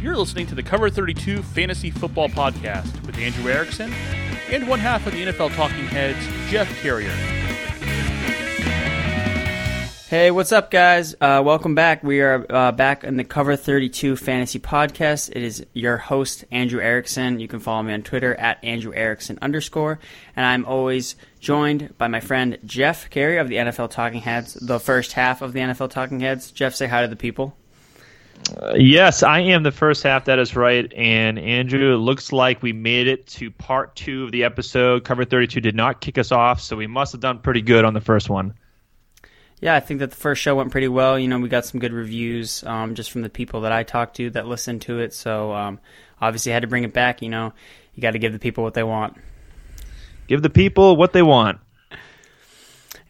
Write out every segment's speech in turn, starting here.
You're listening to the Cover 32 Fantasy Football Podcast with Andrew Erickson and one half of the NFL Talking Heads, Jeff Carrier. Hey, what's up, guys? Uh, welcome back. We are uh, back in the Cover 32 Fantasy Podcast. It is your host, Andrew Erickson. You can follow me on Twitter at Andrew Erickson underscore. And I'm always joined by my friend Jeff Carrier of the NFL Talking Heads, the first half of the NFL Talking Heads. Jeff, say hi to the people. Yes, I am the first half. That is right. And Andrew, it looks like we made it to part two of the episode. Cover 32 did not kick us off, so we must have done pretty good on the first one yeah, I think that the first show went pretty well. You know, we got some good reviews um, just from the people that I talked to that listened to it. So um, obviously, had to bring it back. You know, you got to give the people what they want. Give the people what they want.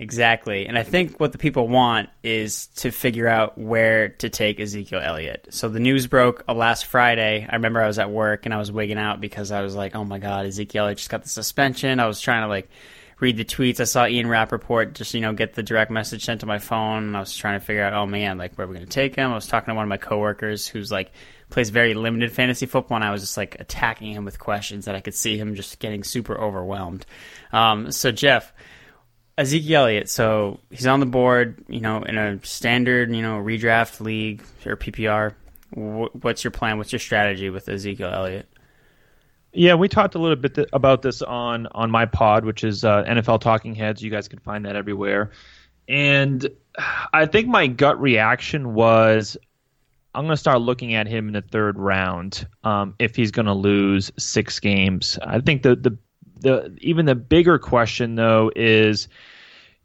Exactly. And I think what the people want is to figure out where to take Ezekiel Elliott. So the news broke uh, last Friday. I remember I was at work and I was wigging out because I was like, oh my God, Ezekiel Elliott just got the suspension. I was trying to like read the tweets. I saw Ian Rapoport just, you know, get the direct message sent to my phone. And I was trying to figure out, oh man, like, where are we going to take him? I was talking to one of my coworkers who's like, plays very limited fantasy football. And I was just like attacking him with questions that I could see him just getting super overwhelmed. Um, so, Jeff, Ezekiel Elliott, so he's on the board, you know, in a standard, you know, redraft league or PPR. What's your plan? What's your strategy with Ezekiel Elliott? Yeah, we talked a little bit th- about this on on my pod, which is uh, NFL Talking Heads. You guys can find that everywhere. And I think my gut reaction was, I'm going to start looking at him in the third round um, if he's going to lose six games. I think the the the even the bigger question though is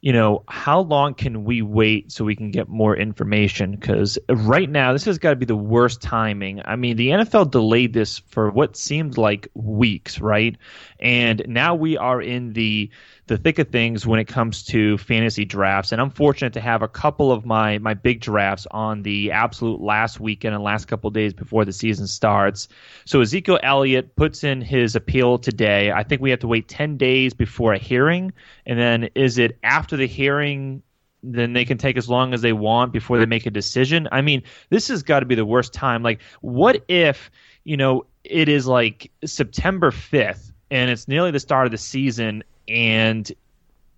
you know, how long can we wait so we can get more information? Because right now, this has got to be the worst timing. I mean, the NFL delayed this for what seemed like weeks, right? And now we are in the the thick of things when it comes to fantasy drafts. And I'm fortunate to have a couple of my my big drafts on the absolute last weekend and last couple days before the season starts. So Ezekiel Elliott puts in his appeal today. I think we have to wait 10 days before a hearing. And then is it after the hearing then they can take as long as they want before they make a decision. I mean, this has got to be the worst time. Like, what if, you know, it is like September 5th and it's nearly the start of the season and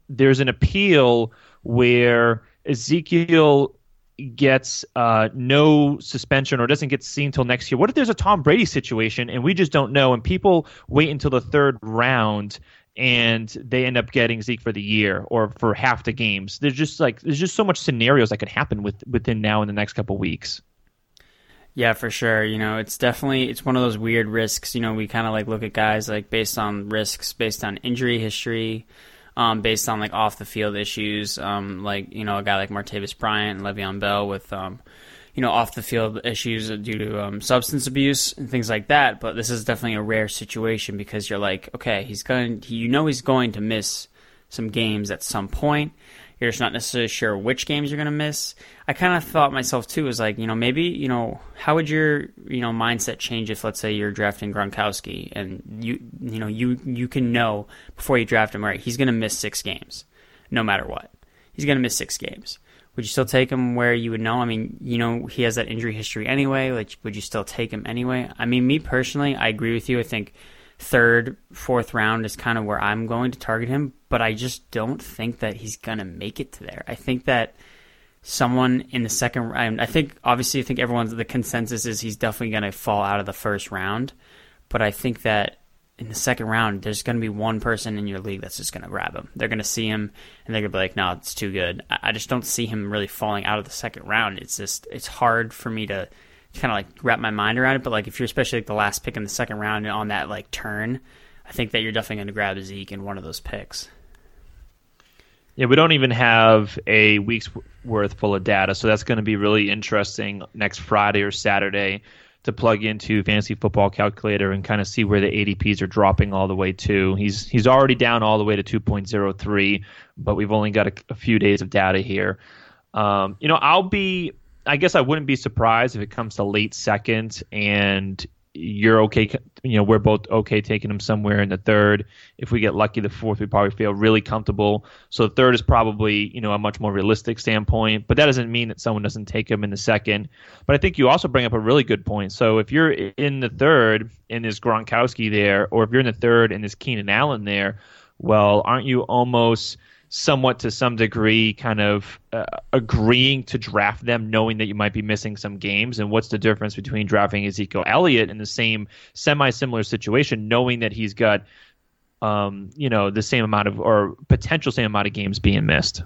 there's an appeal where Ezekiel gets uh, no suspension or doesn't get seen until next year. What if there's a Tom Brady situation and we just don't know, and people wait until the third round and they end up getting Zeke for the year or for half the games? There's just like there's just so much scenarios that could happen with within now and the next couple weeks. Yeah, for sure. You know, it's definitely it's one of those weird risks. You know, we kind of like look at guys like based on risks, based on injury history, um, based on like off the field issues. Um, like you know, a guy like Martavis Bryant and Le'Veon Bell with um, you know, off the field issues due to um, substance abuse and things like that. But this is definitely a rare situation because you're like, okay, he's going, you know, he's going to miss some games at some point. You're just not necessarily sure which games you're going to miss. I kind of thought myself too was like, you know, maybe, you know, how would your, you know, mindset change if let's say you're drafting Gronkowski and you, you know, you you can know before you draft him, right, he's going to miss 6 games no matter what. He's going to miss 6 games. Would you still take him where you would know? I mean, you know, he has that injury history anyway. Like, would you still take him anyway? I mean, me personally, I agree with you. I think third, fourth round is kind of where I'm going to target him, but I just don't think that he's going to make it to there. I think that someone in the second round, I think obviously I think everyone's the consensus is he's definitely going to fall out of the first round, but I think that in the second round there's going to be one person in your league that's just going to grab him. They're going to see him and they're going to be like, "No, it's too good." I just don't see him really falling out of the second round. It's just it's hard for me to kind of like wrap my mind around it. But like if you're especially like the last pick in the second round on that like turn, I think that you're definitely going to grab Zeke in one of those picks. Yeah, we don't even have a week's worth full of data, so that's going to be really interesting next Friday or Saturday to plug into Fantasy Football Calculator and kind of see where the ADPs are dropping all the way to. He's he's already down all the way to 2.03, but we've only got a, a few days of data here. Um, you know, I'll be I guess I wouldn't be surprised if it comes to late second and you're okay. You know, we're both okay taking him somewhere in the third. If we get lucky, the fourth, we probably feel really comfortable. So the third is probably you know a much more realistic standpoint. But that doesn't mean that someone doesn't take him in the second. But I think you also bring up a really good point. So if you're in the third and there's Gronkowski there, or if you're in the third and there's Keenan Allen there, well, aren't you almost somewhat to some degree kind of uh, agreeing to draft them knowing that you might be missing some games. And what's the difference between drafting Ezekiel Elliott in the same semi similar situation knowing that he's got um, you know the same amount of or potential same amount of games being missed?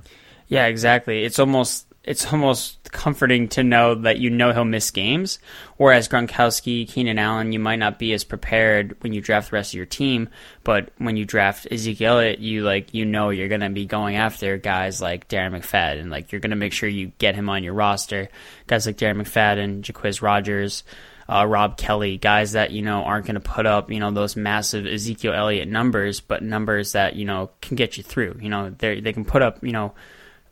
Yeah exactly. It's almost it's almost comforting to know that you know he'll miss games. Whereas Gronkowski, Keenan Allen, you might not be as prepared when you draft the rest of your team. But when you draft Ezekiel Elliott, you like you know you're gonna be going after guys like Darren McFadden. And like you're gonna make sure you get him on your roster. Guys like Darren McFadden, Jacquizz Rogers, Uh, Rob Kelley, guys that you know aren't going to put up you know those massive Ezekiel Elliott numbers, but numbers that you know can get you through. You know they they can put up you know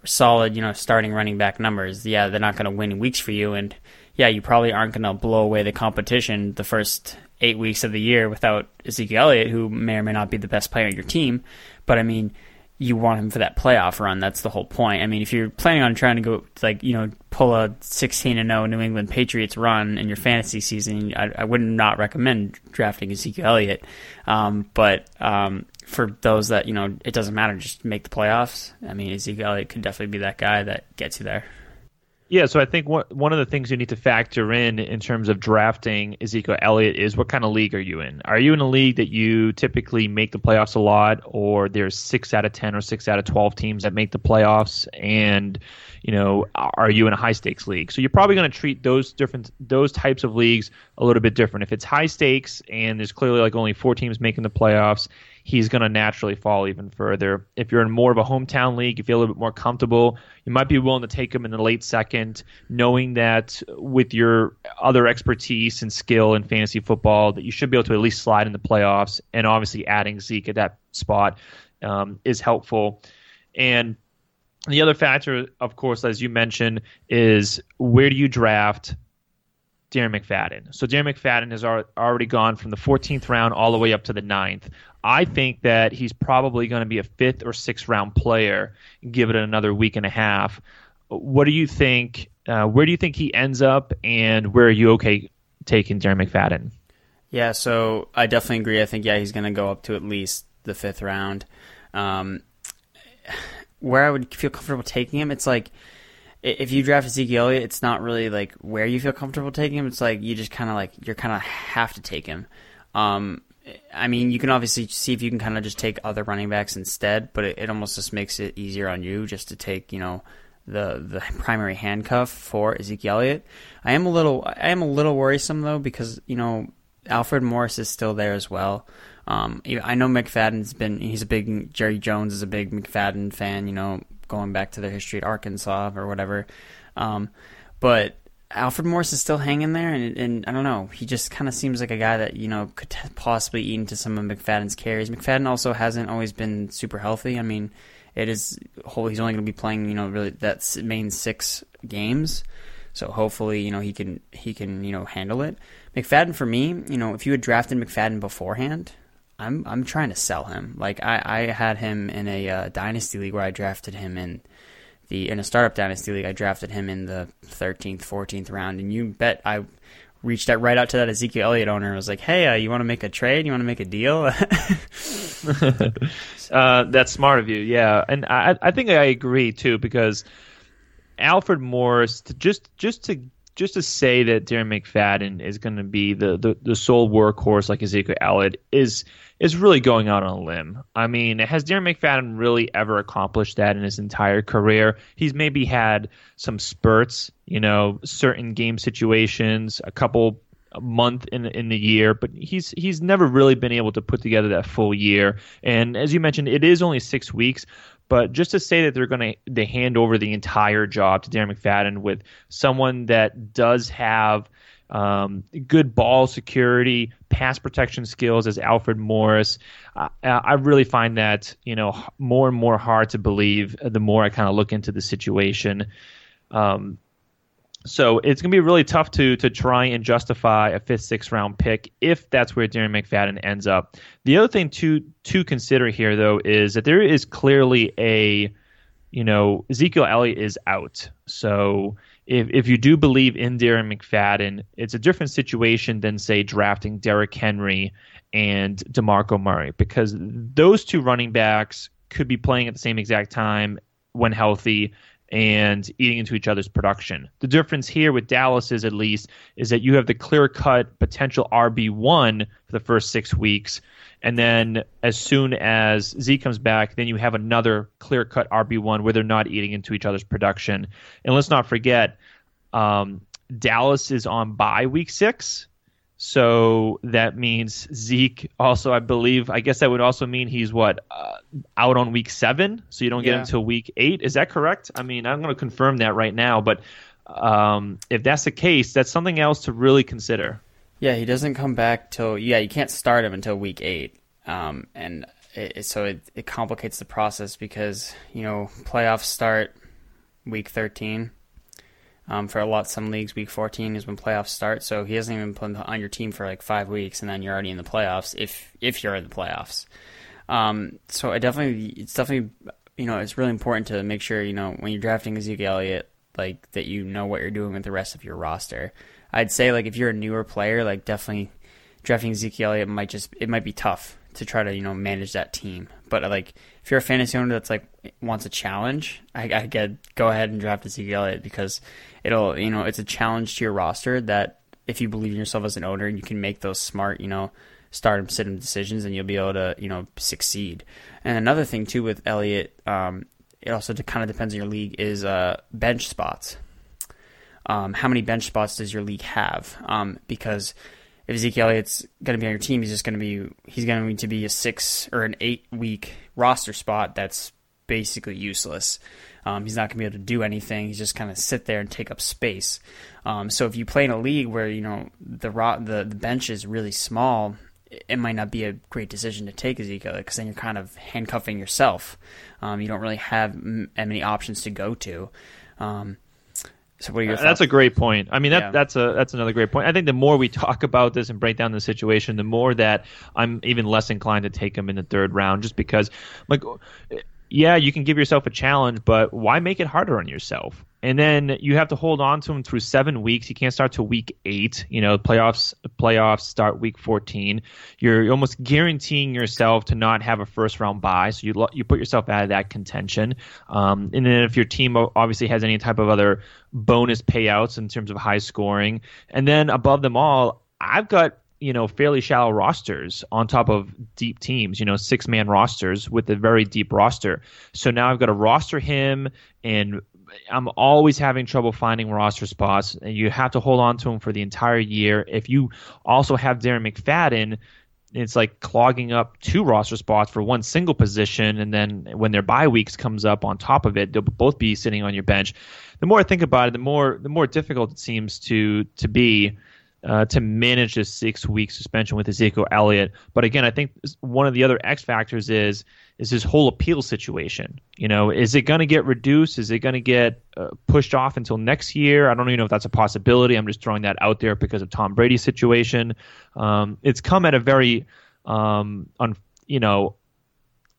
solid, you know, starting running back numbers. Yeah, they're not going to win weeks for you, and yeah, you probably aren't going to blow away the competition the first eight weeks of the year without Ezekiel Elliott, who may or may not be the best player on your team. But I mean, you want him for that playoff run. That's the whole point. I mean, if you're planning on trying to go like you know pull a 16 and 0 New England Patriots run in your fantasy season, I, I would not recommend drafting Ezekiel Elliott. Um, but um, for those that you know it doesn't matter, just make the playoffs. I mean, Ezekiel Elliott could definitely be that guy that gets you there. Yeah, so I think what, one of the things you need to factor in in terms of drafting Ezekiel Elliott is what kind of league are you in? Are you in a league that you typically make the playoffs a lot, or there's six out of ten or six out of twelve teams that make the playoffs, and you know, are you in a high stakes league? So you're probably going to treat those different those types of leagues a little bit different. If it's high stakes and there's clearly like only four teams making the playoffs, he's going to naturally fall even further. If you're in more of a hometown league, you feel a little bit more comfortable, you might be willing to take him in the late second, knowing that with your other expertise and skill in fantasy football, that you should be able to at least slide in the playoffs. And obviously, adding Zeke at that spot um, is helpful. And the other factor, of course, as you mentioned, is where do you draft Darren McFadden? So Darren McFadden has already gone from the 14th round all the way up to the 9th. I think that he's probably going to be a fifth or sixth round player. Give it another week and a half. What do you think? Uh, where do you think he ends up, and where are you okay taking Darren McFadden? Yeah, so I definitely agree. I think yeah, he's going to go up to at least the fifth round. Um, where I would feel comfortable taking him, it's like if you draft Ezekiel it's not really like where you feel comfortable taking him. It's like you just kind of like you're kind of have to take him. Um, I mean, you can obviously see if you can kind of just take other running backs instead, but it, it, almost just makes it easier on you just to take, you know, the the primary handcuff for Ezekiel Elliott. I am a little I am a little worrisome though because you know Alfred Morris is still there as well. Um, I know McFadden's been he's a big Jerry Jones is a big McFadden fan. You know, going back to their history at Arkansas or whatever. Um, but Alfred Morris is still hanging there, and, and I don't know. He just kind of seems like a guy that you know could possibly eat into some of McFadden's carries. McFadden also hasn't always been super healthy. I mean, it is whole. he's only going to be playing you know really that main six games, so hopefully you know he can he can you know handle it. McFadden for me, you know, if you had drafted McFadden beforehand, I'm I'm trying to sell him. Like I, I had him in a uh, dynasty league where I drafted him in the in a startup dynasty league, I drafted him in the 13th, 14th round, and you bet I reached out right out to that Ezekiel Elliott owner and was like, "Hey, uh, you want to make a trade? You want to make a deal?" uh, that's smart of you, yeah, and I I think I agree too because Alfred Morris just just to just to say that Darren McFadden is going to be the, the, the sole workhorse like Ezekiel Elliott is is really going out on a limb. I mean, has Darren McFadden really ever accomplished that in his entire career? He's maybe had some spurts, you know, certain game situations, a couple a month in in the year, but he's he's never really been able to put together that full year. And as you mentioned, it is only six weeks, but just to say that they're going to they hand over the entire job to Darren McFadden with someone that does have um, good ball security, pass protection skills as Alfred Morris. Uh, I really find that you know more and more hard to believe the more I kind of look into the situation. Um, So it's going to be really tough to to try and justify a fifth, sixth round pick if that's where Darren McFadden ends up. The other thing to to consider here, though, is that there is clearly a, you know, Ezekiel Elliott is out. So if if you do believe in Darren McFadden, it's a different situation than say drafting Derrick Henry and DeMarco Murray because those two running backs could be playing at the same exact time when healthy and eating into each other's production. The difference here with Dallas is at least is that you have the clear cut potential RB one for the first six weeks, and then as soon as Z comes back, then you have another clear cut RB one where they're not eating into each other's production. And let's not forget, um, Dallas is on bye week six. So that means Zeke also, I believe, I guess that would also mean he's what uh, out on week seven. So you don't get yeah. him until week eight. Is that correct? I mean, I'm going to confirm that right now, but um, if that's the case, that's something else to really consider. Yeah, he doesn't come back till yeah, you can't start him until week eight, um, and it, so it, it complicates the process because you know playoffs start week thirteen um, for a lot, some leagues, week 14 is when playoffs start. So he hasn't even been on your team for like five weeks, and then you're already in the playoffs. If if you're in the playoffs, um, so I definitely, it's definitely, you know, it's really important to make sure you know when you're drafting Ezekiel Elliott, like that you know what you're doing with the rest of your roster. I'd say like if you're a newer player, like definitely drafting Ezekiel Elliott might just it might be tough to try to you know manage that team. But like if you're a fantasy owner that's like wants a challenge, I, I get go ahead and draft Ezekiel Elliott because it'll you know it's a challenge to your roster that if you believe in yourself as an owner, and you can make those smart you know start and sit decisions, and you'll be able to you know succeed. And another thing too with Elliott, um, it also kind of depends on your league is uh, bench spots. Um, how many bench spots does your league have? Um, because if Ezekiel Elliott's going to be on your team, he's just going to be he's going to be a six or an eight week roster spot that's basically useless. Um, he's not going to be able to do anything. He's just kind of sit there and take up space. Um, so if you play in a league where you know the the the bench is really small, it might not be a great decision to take Ezekiel because then you're kind of handcuffing yourself. Um, you don't really have m- many options to go to. Um, so what are your thoughts? That's a great point. I mean, that yeah. that's a that's another great point. I think the more we talk about this and break down the situation, the more that I'm even less inclined to take him in the third round, just because, like, yeah, you can give yourself a challenge, but why make it harder on yourself? and then you have to hold on to him through seven weeks. You can't start to week eight. You know, playoffs playoffs start week fourteen. You're almost guaranteeing yourself to not have a first round bye, so you you put yourself out of that contention. Um, and then if your team obviously has any type of other bonus payouts in terms of high scoring, and then above them all, I've got you know fairly shallow rosters on top of deep teams you know six man rosters with a very deep roster so now i've got to roster him and I'm always having trouble finding roster spots, and you have to hold on to him for the entire year. If you also have Darren McFadden, it's like clogging up two roster spots for one single position, and then when their bye weeks comes up on top of it, they'll both be sitting on your bench. The more I think about it, the more the more difficult it seems to to be uh, to manage this six week suspension with Ezekiel Elliott. But again, I think one of the other X factors is is his whole appeal situation. You know, is it going to get reduced? Is it going to get uh, pushed off until next year? I don't even know if that's a possibility. I'm just throwing that out there because of Tom Brady's situation. Um, it's come at a very, um, un, you know,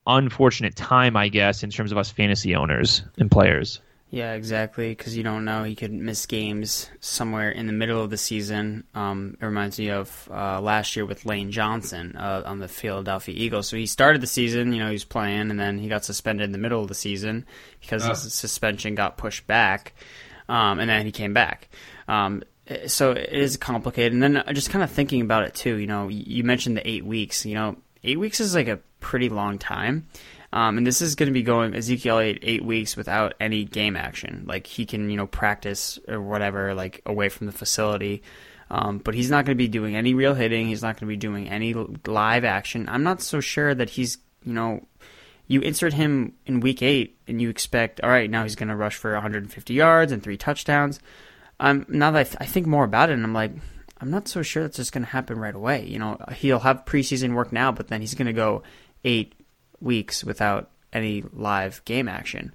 unfortunate time, I guess, in terms of us fantasy owners and players. Yeah, exactly. Because you don't know he could miss games somewhere in the middle of the season. Um, it reminds me of uh, last year with Lane Johnson uh, on the Philadelphia Eagles. So he started the season, you know, he was playing, and then he got suspended in the middle of the season because oh. his suspension got pushed back, um, and then he came back. Um, so it is complicated. And then just kind of thinking about it too. You know, you mentioned the eight weeks. You know, eight weeks is like a pretty long time. Um, and this is going to be going Ezekiel eight, eight weeks without any game action. Like he can, you know, practice or whatever, like away from the facility. Um, but he's not going to be doing any real hitting. He's not going to be doing any live action. I'm not so sure that he's, you know, you insert him in week eight and you expect, all right, now he's going to rush for 150 yards and three touchdowns. Um, now that I, th- I think more about it, and I'm like, I'm not so sure that's just going to happen right away. You know, he'll have preseason work now, but then he's going to go eight weeks without any live game action.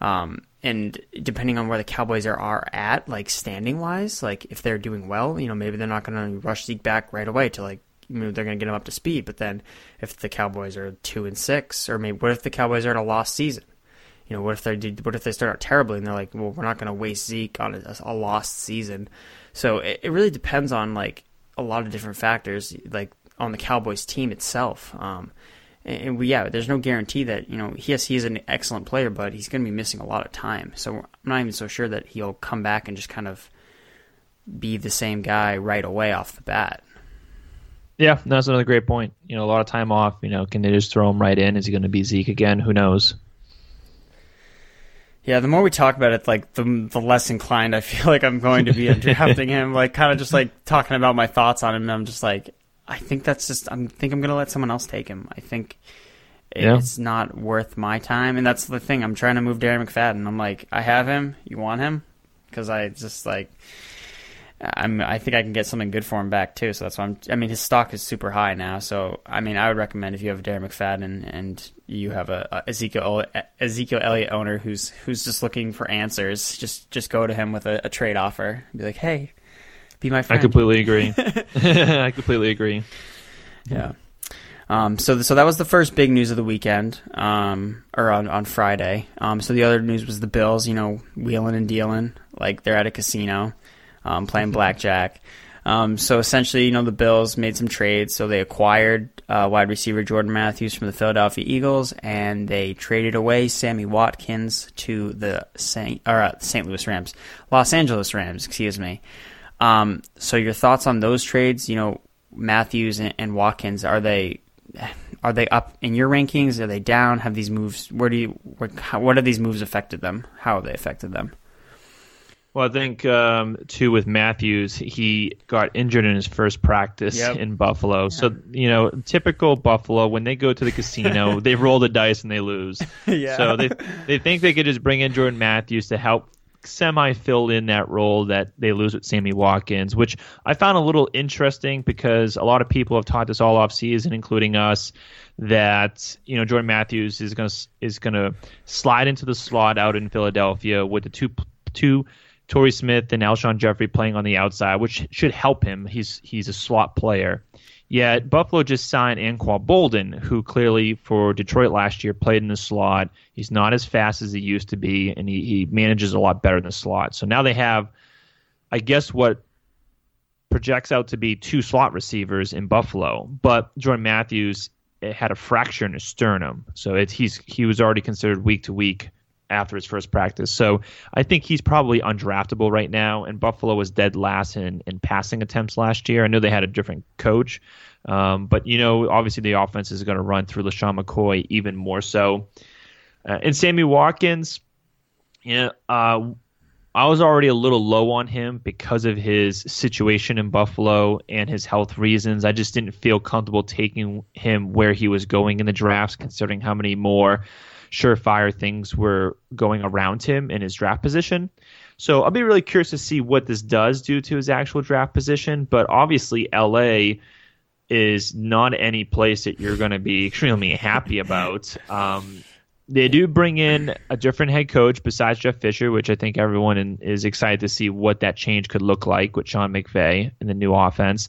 Um, and depending on where the Cowboys are, are at, like standing wise, like if they're doing well, you know, maybe they're not going to rush Zeke back right away to like, you know, they're going to get him up to speed. But then if the Cowboys are two and six, or maybe what if the Cowboys are in a lost season? You know, what if they did? What if they start out terribly and they're like, well, we're not going to waste Zeke on a, a lost season. So it, it, really depends on like a lot of different factors, like on the Cowboys team itself. Um, and we, yeah, there's no guarantee that you know. Yes, he's an excellent player, but he's going to be missing a lot of time. So I'm not even so sure that he'll come back and just kind of be the same guy right away off the bat. Yeah, that's another great point. You know, a lot of time off. You know, can they just throw him right in? Is he going to be Zeke again? Who knows? Yeah, the more we talk about it, like the the less inclined I feel like I'm going to be drafting him. Like, kind of just like talking about my thoughts on him. And I'm just like, I think that's just. I think I'm gonna let someone else take him. I think yeah. it's not worth my time, and that's the thing. I'm trying to move Darren McFadden. I'm like, I have him. You want him? Because I just like. I'm. I think I can get something good for him back too. So that's why I'm. I mean, his stock is super high now. So I mean, I would recommend if you have Darren McFadden and you have a, a Ezekiel Ezekiel Elliott owner who's who's just looking for answers, just just go to him with a, a trade offer. Be like, hey, be my friend. I completely agree. I completely agree. Yeah. Um, so, so that was the first big news of the weekend, um, or on, on Friday. Um, so the other news was the Bills, you know, wheeling and dealing, like they're at a casino, um, playing mm-hmm. blackjack. Um, so essentially, you know, the Bills made some trades. So they acquired uh, wide receiver Jordan Matthews from the Philadelphia Eagles, and they traded away Sammy Watkins to the Saint or uh, St. Louis Rams, Los Angeles Rams, excuse me. Um, so your thoughts on those trades? You know, Matthews and, and, Watkins are they are they up in your rankings? Are they down? Have these moves? Where do you what, how, what have these moves affected them? How have they affected them? Well, I think um, too with Matthews, he got injured in his first practice yep. in Buffalo. Yeah. So you know, typical Buffalo when they go to the casino, they roll the dice and they lose. yeah. So they they think they could just bring in Jordan Matthews to help semi fill in that role that they lose with Sammy Watkins, which I found a little interesting because a lot of people have taught this all off season, including us, that you know Jordan Matthews is going to is to slide into the slot out in Philadelphia with the two two Torrey Smith and Alshon Jeffery playing on the outside, which should help him. He's he's a slot player. Yet Buffalo just signed Anquan Boldin, who clearly for Detroit last year played in the slot. He's not as fast as he used to be, and he, he manages a lot better in the slot. So now they have, I guess, what projects out to be two slot receivers in Buffalo. But Jordan Matthews eh, had a fracture in his sternum, so it's he's he was already considered week to week after his first practice. So I think he's probably undraftable right now. And Buffalo was dead last in, in passing attempts last year. I know they had a different coach, um, but you know, obviously the offense is going to run through LeSean McCoy even more so. Uh, and Sammy Watkins, you know, uh, I was already a little low on him because of his situation in Buffalo and his health reasons. I just didn't feel comfortable taking him where he was going in the drafts, considering how many more surefire things were going around him in his draft position. So I'll be really curious to see what this does do to his actual draft position. But obviously, LA is not any place that you're going to be extremely happy about. Um, they do bring in a different head coach besides Jeff Fisher, which I think everyone in, is excited to see what that change could look like with Sean McVay in the new offense.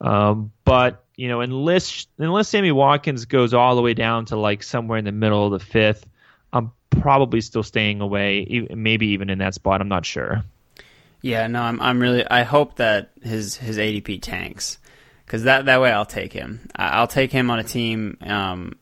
Um, but you know, unless unless Sammy Watkins goes all the way down to like somewhere in the middle of the fifth, I'm probably still staying away. Maybe even in that spot, I'm not sure. Yeah, no, I'm. I'm really. I hope that his his ADP tanks because that that way I'll take him. I'll take him on a team um,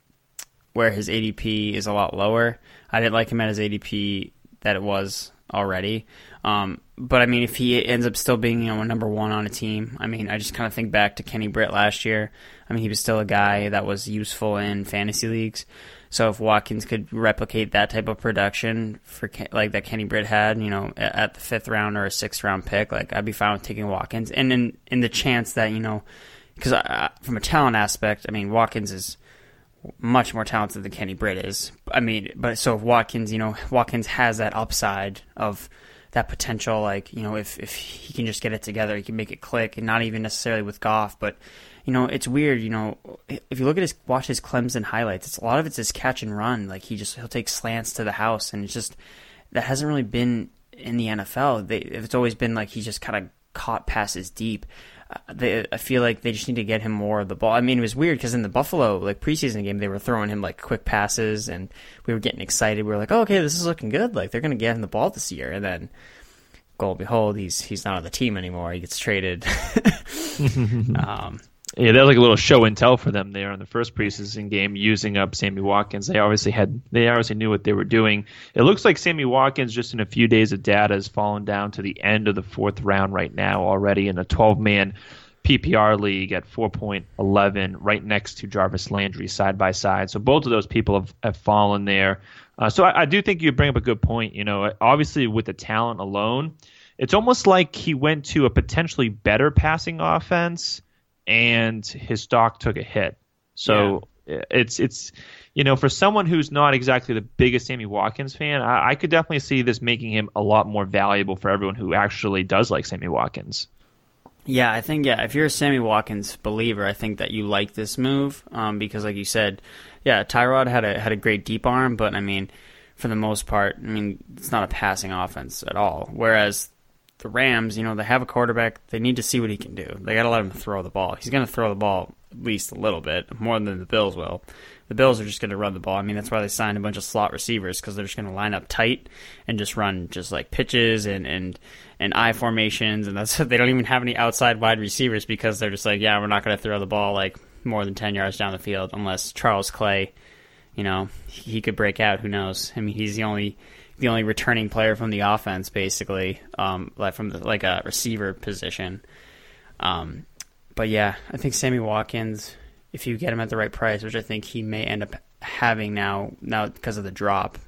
where his ADP is a lot lower. I didn't like him at his ADP that it was already. Um, but I mean, if he ends up still being you know a number one on a team, I mean, I just kind of think back to Kenny Britt last year. I mean, he was still a guy that was useful in fantasy leagues. So if Watkins could replicate that type of production for like that Kenny Britt had, you know, at the fifth round or a sixth round pick, like I'd be fine with taking Watkins. And in in the chance that you know, because from a talent aspect, I mean, Watkins is much more talented than Kenny Britt is. I mean, but so if Watkins, you know, Watkins has that upside of that potential. Like you know, if if he can just get it together, he can make it click, and not even necessarily with Goff, but you know, it's weird. You know, if you look at his watch his Clemson highlights, it's a lot of it's his catch and run. Like he just he'll take slants to the house, and it's just that hasn't really been in the NFL. They, it's always been like he just kind of caught passes deep. They, I feel like they just need to get him more of the ball. I mean, it was weird because in the Buffalo like preseason game, they were throwing him like quick passes, and we were getting excited. We were like, oh, okay, this is looking good. Like they're going to get him the ball this year, and then. Goal behold, he's he's not on the team anymore. He gets traded. um, yeah, that was like a little show and tell for them there in the first preseason game, using up Sammy Watkins. They obviously had, they obviously knew what they were doing. It looks like Sammy Watkins, just in a few days of data, has fallen down to the end of the fourth round right now already in a 12 man PPR league at 4.11, right next to Jarvis Landry side by side. So both of those people have, have fallen there. Uh, so I, I do think you bring up a good point. You know, obviously with the talent alone, it's almost like he went to a potentially better passing offense and his stock took a hit. So yeah. it's it's you know for someone who's not exactly the biggest Sammy Watkins fan, I, I, could definitely see this making him a lot more valuable for everyone who actually does like Sammy Watkins. Yeah, I think yeah, if you're a Sammy Watkins believer, I think that you like this move um, because, like you said, yeah, Tyrod had a had a great deep arm, but I mean, for the most part, I mean, it's not a passing offense at all. Whereas the Rams, you know, they have a quarterback. They need to see what he can do. They got to let him throw the ball. He's going to throw the ball at least a little bit, more than the Bills will. The Bills are just going to run the ball. I mean, that's why they signed a bunch of slot receivers because they're just going to line up tight and just run just like pitches and and and I formations, and that's they don't even have any outside wide receivers because they're just like, yeah, we're not going to throw the ball like more than ten yards down the field unless Charles Clay, you know, he could break out. Who knows? I mean, he's the only the only returning player from the offense, basically, um, like from the, like a receiver position. Um, but yeah, I think Sammy Watkins, if you get him at the right price, which I think he may end up having now, now because of the drop,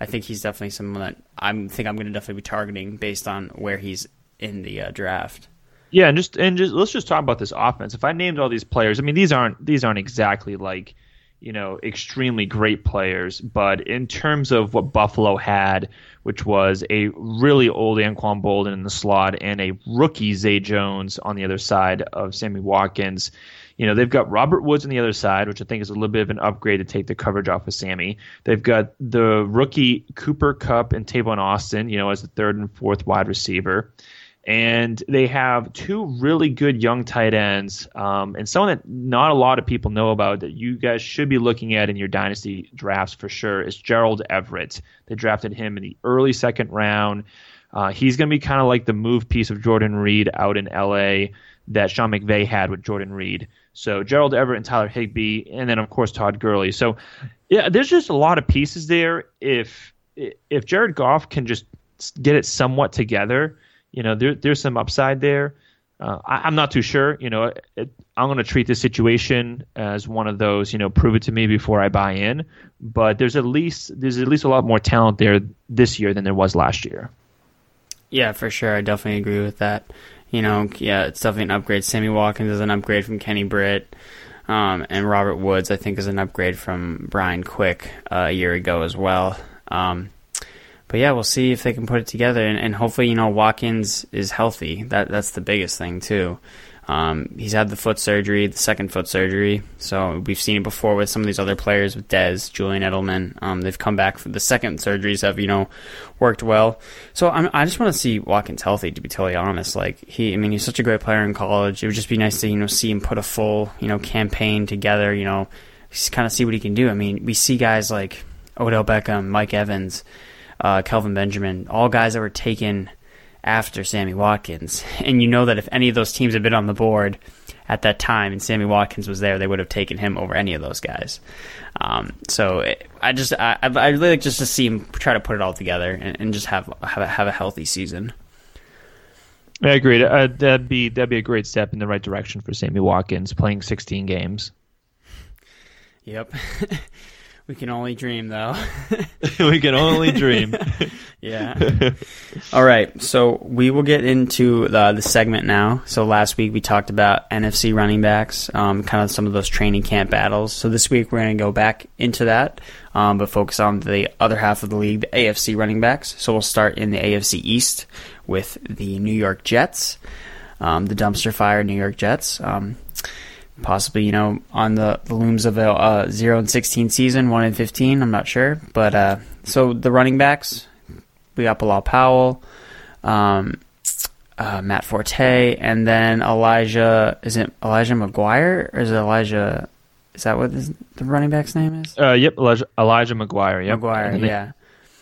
I think he's definitely someone that I think I'm going to definitely be targeting based on where he's in the uh, draft. Yeah, and just and just let's just talk about this offense. If I named all these players, I mean these aren't these aren't exactly like you know, extremely great players. But in terms of what Buffalo had, which was a really old Anquan Boldin in the slot and a rookie Zay Jones on the other side of Sammy Watkins, you know, they've got Robert Woods on the other side, which I think is a little bit of an upgrade to take the coverage off of Sammy. They've got the rookie Cooper Kupp and Tavon Austin, you know, as the third and fourth wide receiver and they have two really good young tight ends, um, and someone that not a lot of people know about that you guys should be looking at in your dynasty drafts for sure is Gerald Everett. They drafted him in the early second round. Uh, he's going to be kind of like the move piece of Jordan Reed out in L.A. that Sean McVay had with Jordan Reed. So Gerald Everett and Tyler Higbee, and then of course Todd Gurley. So yeah, there's just a lot of pieces there. If if Jared Goff can just get it somewhat together you know, there, there's some upside there. Uh, I, am not too sure. You know, it, I'm going to treat this situation as one of those. You know, prove it to me before I buy in. But there's at least there's at least a lot more talent there this year than there was last year. Yeah, for sure. I definitely agree with that. You know, yeah, it's definitely an upgrade. Sammy Watkins is an upgrade from Kenny Britt. Um, and Robert Woods, I think, is an upgrade from Brian Quick uh, a year ago as well. Um, but yeah, we'll see if they can put it together, and, and hopefully, you know, Watkins is healthy. That that's the biggest thing too. Um, he's had the foot surgery, the second foot surgery. So we've seen it before with some of these other players, with Dez, Julian Edelman. Um, they've come back for the second surgeries have you know worked well. So I'm, i just want to see Watkins healthy. To be totally honest, like he, I mean, he's such a great player in college. It would just be nice to you know see him put a full you know campaign together. You know, just kind of see what he can do. I mean, we see guys like Odell Beckham, Mike Evans uh, Kelvin Benjamin, all guys that were taken after Sammy Watkins. And you know that if any of those teams had been on the board at that time and Sammy Watkins was there, they would have taken him over any of those guys. Um, so it, I just I, I really like just to see him try to put it all together and, and just have have a, have a healthy season. I agree. Uh, that'd be that'd be a great step in the right direction for Sammy Watkins, playing 16 games. Yep. We can only dream, though. we can only dream. yeah. All right. So we will get into the, the segment now. So last week we talked about NFC running backs, um, kind of some of those training camp battles. So this week we're going to go back into that, um, but focus on the other half of the league, the AFC running backs. So we'll start in the AFC East with the New York Jets, um, the dumpster fire New York Jets. Um, possibly you know on the, the looms of a uh, zero and sixteen season, one and fifteen. I'm not sure, but uh, so the running backs we got Bilal Powell, um, uh, Matt Forte, and then Elijah. Is it Elijah McGuire or is it Elijah? Is that what the running back's name is? Uh, yep, Elijah, Elijah McGuire. Yep. McGuire. Yeah.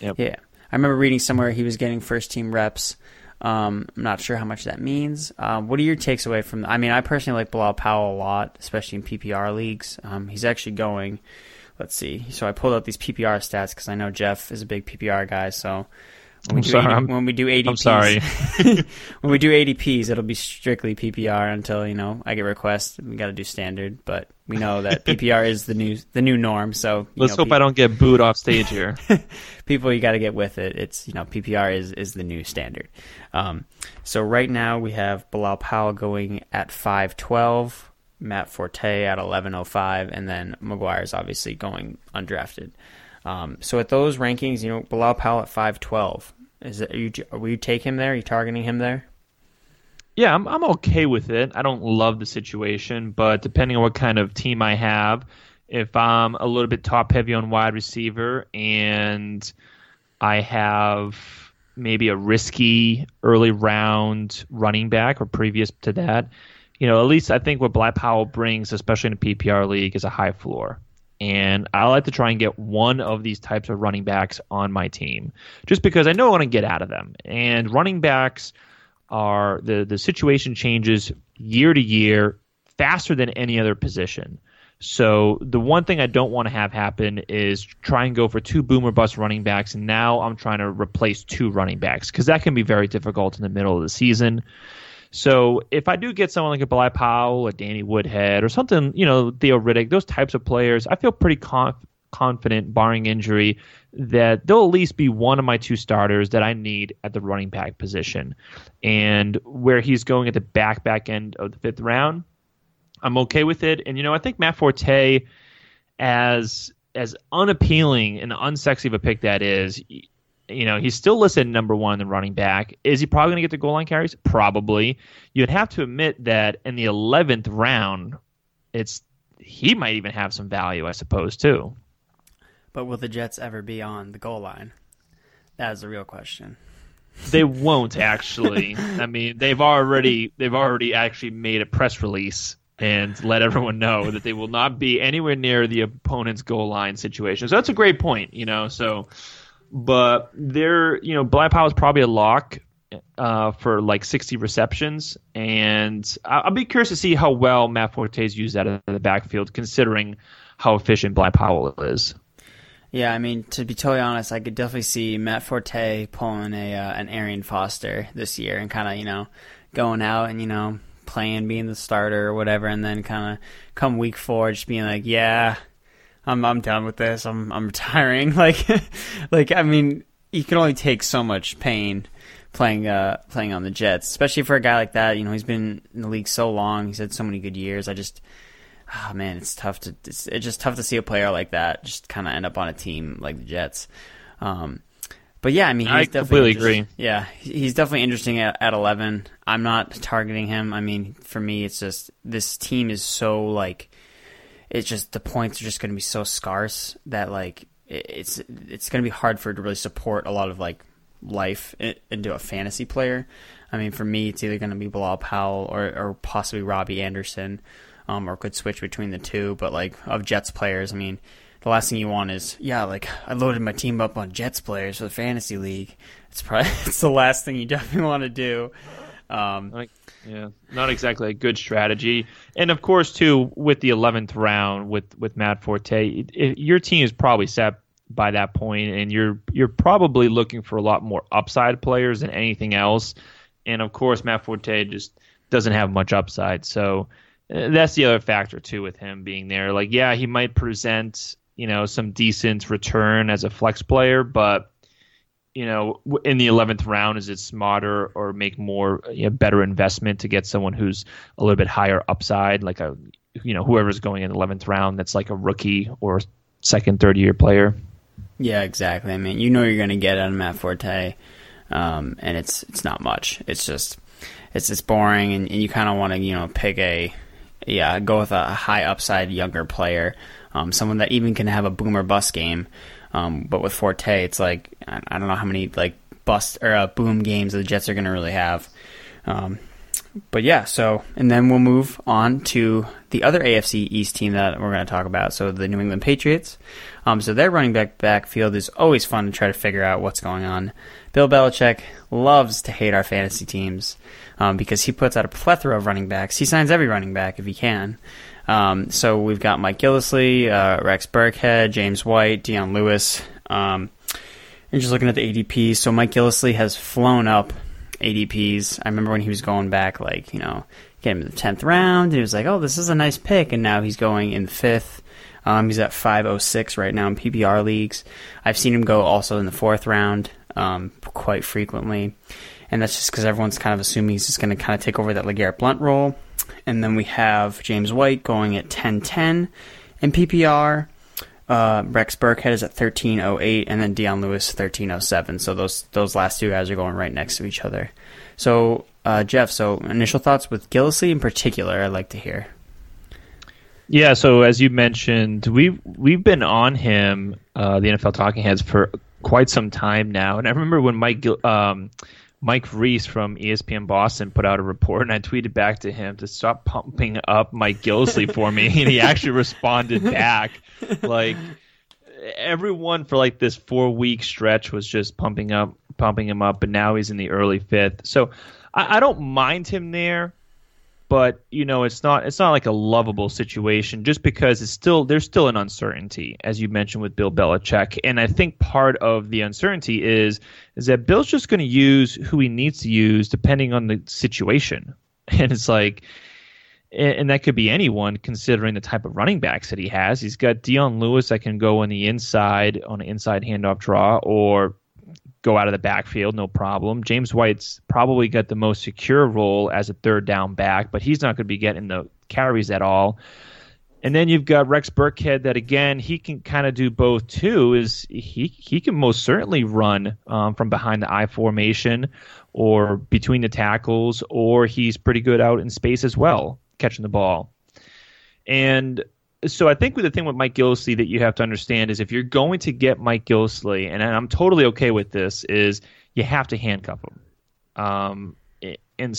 Yep. Yeah. I remember reading somewhere he was getting first team reps. Um, I'm not sure how much that means. Um, what are your takes away from? I mean, I personally like Bilal Powell a lot, especially in PPR leagues. Um, he's actually going. Let's see. So I pulled out these PPR stats because I know Jeff is a big PPR guy. So when we, do, sorry, AD, when we do ADPs, I'm sorry. when we do ADPs, it'll be strictly PPR until you know I get requests. We got to do standard, but we know that PPR is the new the new norm. So let's know, hope people, I don't get booed off stage here. people, you got to get with it. It's you know PPR is is the new standard. Um, so right now we have Bilal Powell going at five twelve. Matt Forte at 11.05, and then McGuire's obviously going undrafted. Um, so at those rankings, you know, Bilal Powell at 5'12. Is it, are you, will you take him there? Are you targeting him there? Yeah, I'm, I'm okay with it. I don't love the situation, but depending on what kind of team I have, if I'm a little bit top heavy on wide receiver and I have maybe a risky early round running back or previous to that, you know, at least I think what Bilal Powell brings, especially in a PPR league, is a high floor. And I like to try and get one of these types of running backs on my team just because I know I want to get out of them. And running backs are the, the situation changes year to year faster than any other position. So the one thing I don't want to have happen is try and go for two boomer bust running backs, and now I'm trying to replace two running backs because that can be very difficult in the middle of the season. So if I do get someone like a Bilal Powell, a Danny Woodhead, or something, you know, Theo Riddick, those types of players, I feel pretty conf- confident, barring injury, that they'll at least be one of my two starters that I need at the running back position. And where he's going at the back back end of the fifth round, I'm okay with it. And you know, I think Matt Forte, as as unappealing and unsexy of a pick that is, you know, he's still listed number one in the running back. Is he probably going to get the goal line carries? Probably. You'd have to admit that in the 11th round, it's he might even have some value, I suppose, too. But will the Jets ever be on the goal line? That is the real question. They won't actually. I mean, they've already they've already actually made a press release and let everyone know that they will not be anywhere near the opponent's goal line situation. So that's a great point, you know. So but they're you know Powell is probably a lock uh, for like 60 receptions, and I'll be curious to see how well Matt Forte is used out of the backfield, considering how efficient Bilal Powell is. Yeah, I mean, to be totally honest, I could definitely see Matt Forte pulling a uh, an Arian Foster this year and kind of you know going out and you know playing, being the starter or whatever, and then kind of come week four, just being like, yeah, I'm I'm done with this. I'm I'm retiring. Like like I mean, you can only take so much pain playing uh playing on the Jets, especially for a guy like that. You know, he's been in the league so long. He's had so many good years. I just oh man, it's tough to it's, it's just tough to see a player like that just kind of end up on a team like the Jets. Um, but yeah, I mean, he's I definitely completely agree. Yeah, he's definitely interesting at, at 11. I'm not targeting him. I mean, for me, it's just this team is so like it's just the points are just going to be so scarce that like it's it's going to be hard for it to really support a lot of like life into a fantasy player. I mean, for me, it's either going to be Bilal Powell or, or possibly Robbie Anderson, um, or could switch between the two. But like of Jets players, I mean, the last thing you want is yeah, like I loaded my team up on Jets players for the fantasy league. It's probably it's the last thing you definitely want to do. Um, like, yeah, not exactly a good strategy. And of course, too, with the eleventh round with with Matt Forte, it, it, your team is probably set by that point, and you're you're probably looking for a lot more upside players than anything else. And of course, Matt Forte just doesn't have much upside, so uh, that's the other factor too with him being there. Like, yeah, he might present you know some decent return as a flex player, but you know, in the eleventh round, is it smarter or make more you know, better investment to get someone who's a little bit higher upside, like a you know whoever's going in the eleventh round that's like a rookie or second, third year player. Yeah, exactly. I mean, you know you're going to get out of Matt Forte, um, and it's it's not much. It's just it's just boring, and, and you kind of want to you know pick a yeah go with a high upside younger player, um, someone that even can have a boomer bust game. Um, but with Forte, it's like I, don't know how many like bust or uh, boom games the Jets are going to really have. Um, but yeah, so and then we'll move on to the other AFC East team that we're going to talk about. So the New England Patriots. Um, so their running back backfield is always fun to try to figure out what's going on. Bill Belichick loves to hate our fantasy teams um, because he puts out a plethora of running backs. He signs every running back if he can. Um, so we've got Mike Gillislee, uh, Rex Burkhead, James White, Dion Lewis. Um, and just looking at the ADP, so Mike Gillislee has flown up ADPs. I remember when he was going back, like, you know, getting in the 10th round, and he was like, oh, this is a nice pick. And now he's going in 5th. Um, he's at 506 right now in PPR leagues. I've seen him go also in the 4th round um, quite frequently. And that's just because everyone's kind of assuming he's just going to kind of take over that LeGarrette Blunt role. And then we have James White going at 1010 in PPR. Uh, Rex Burkhead is at 1308, and then Dion Lewis 1307. So those those last two guys are going right next to each other. So uh, Jeff, so initial thoughts with Gillislee in particular, I'd like to hear. Yeah, so as you mentioned, we've we've been on him, uh, the NFL Talking Heads, for quite some time now, and I remember when Mike um, Mike Reiss from ESPN Boston put out a report, and I tweeted back to him to stop pumping up Mike Gillislee for me, and he actually responded back. Like everyone for like this four week stretch was just pumping up, pumping him up, but now he's in the early fifth. So I, I don't mind him there but you know it's not it's not like a lovable situation just because it's still there's still an uncertainty as you mentioned with Bill Belichick and I think part of the uncertainty is is that Bill's just going to use who he needs to use depending on the situation and it's like and that could be anyone considering the type of running backs that he has. He's got Dion Lewis that can go on the inside on an inside handoff draw or go out of the backfield, no problem. James White's probably got the most secure role as a third down back, but he's not going to be getting the carries at all. And then you've got Rex Burkhead that again he can kind of do both too. Is he he can most certainly run um, from behind the I formation or between the tackles, or he's pretty good out in space as well, catching the ball. And so I think the thing with Mike Gillislee that you have to understand is if you're going to get Mike Gillislee, and I'm totally okay with this, is you have to handcuff him. Um, and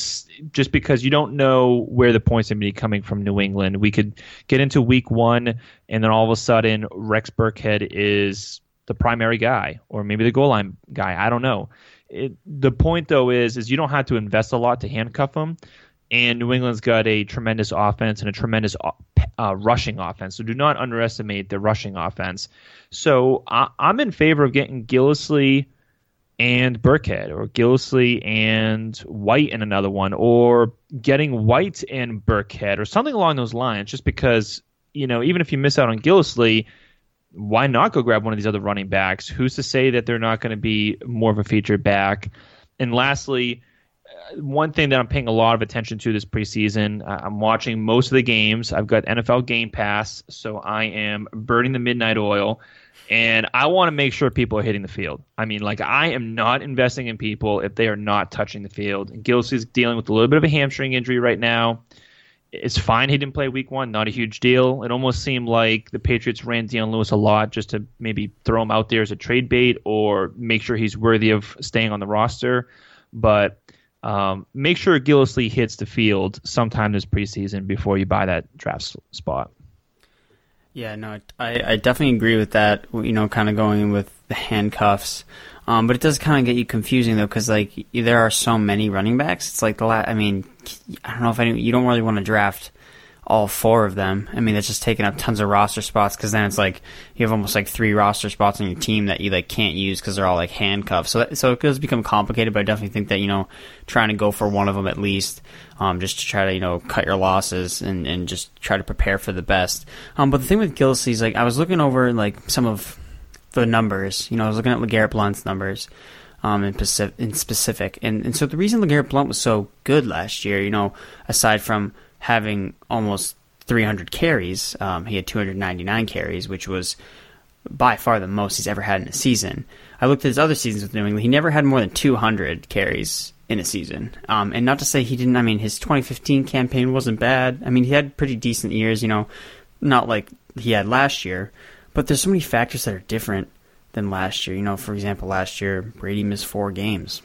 just because you don't know where the points are going to be coming from New England, we could get into week one, and then all of a sudden Rex Burkhead is the primary guy, or maybe the goal line guy. I don't know. It, the point though is, is you don't have to invest a lot to handcuff him and New England's got a tremendous offense and a tremendous uh, rushing offense. So do not underestimate the rushing offense. So I, am in favor of getting Gillislee and Burkhead, or Gillislee and White in another one, or getting White and Burkhead, or something along those lines. Just because you know, even if you miss out on Gillislee, why not go grab one of these other running backs? Who's to say that they're not going to be more of a featured back? And lastly one thing that I'm paying a lot of attention to this preseason, I'm watching most of the games. I've got NFL Game Pass, so I am burning the midnight oil, and I want to make sure people are hitting the field. I mean, like I am not investing in people if they are not touching the field. And is dealing with a little bit of a hamstring injury right now. It's fine he didn't play week one, not a huge deal. It almost seemed like the Patriots ran Dion Lewis a lot just to maybe throw him out there as a trade bait or make sure he's worthy of staying on the roster. But um, make sure Gillislee hits the field sometime this preseason before you buy that draft spot. Yeah, no, I, I definitely agree with that. You know, kind of going with the handcuffs, um, but it does kind of get you confusing though, because like there are so many running backs. It's like the last. I mean, I don't know if any, you don't really want to draft all four of them. I mean, that's just taking up tons of roster spots because then it's like you have almost like three roster spots on your team that you like can't use because they're all like handcuffed. So so it does become complicated. But I definitely think that you know trying to go for one of them at least, um, just to try to you know cut your losses and and just try to prepare for the best. Um, but the thing with Gillislee is like I was looking over like some of the numbers. You know, I was looking at LeGarrette Blunt's numbers. Um, in, Pacific, in specific, and and so the reason LeGarrette Blunt was so good last year, you know, aside from having almost 300 carries. Um, he had 299 carries, which was by far the most he's ever had in a season. I looked at his other seasons with New England. He never had more than 200 carries in a season. Um, and not to say he didn't, I mean, his 2015 campaign wasn't bad. I mean, he had pretty decent years, you know, not like he had last year. But there's so many factors that are different than last year. You know, for example, last year, Brady missed four games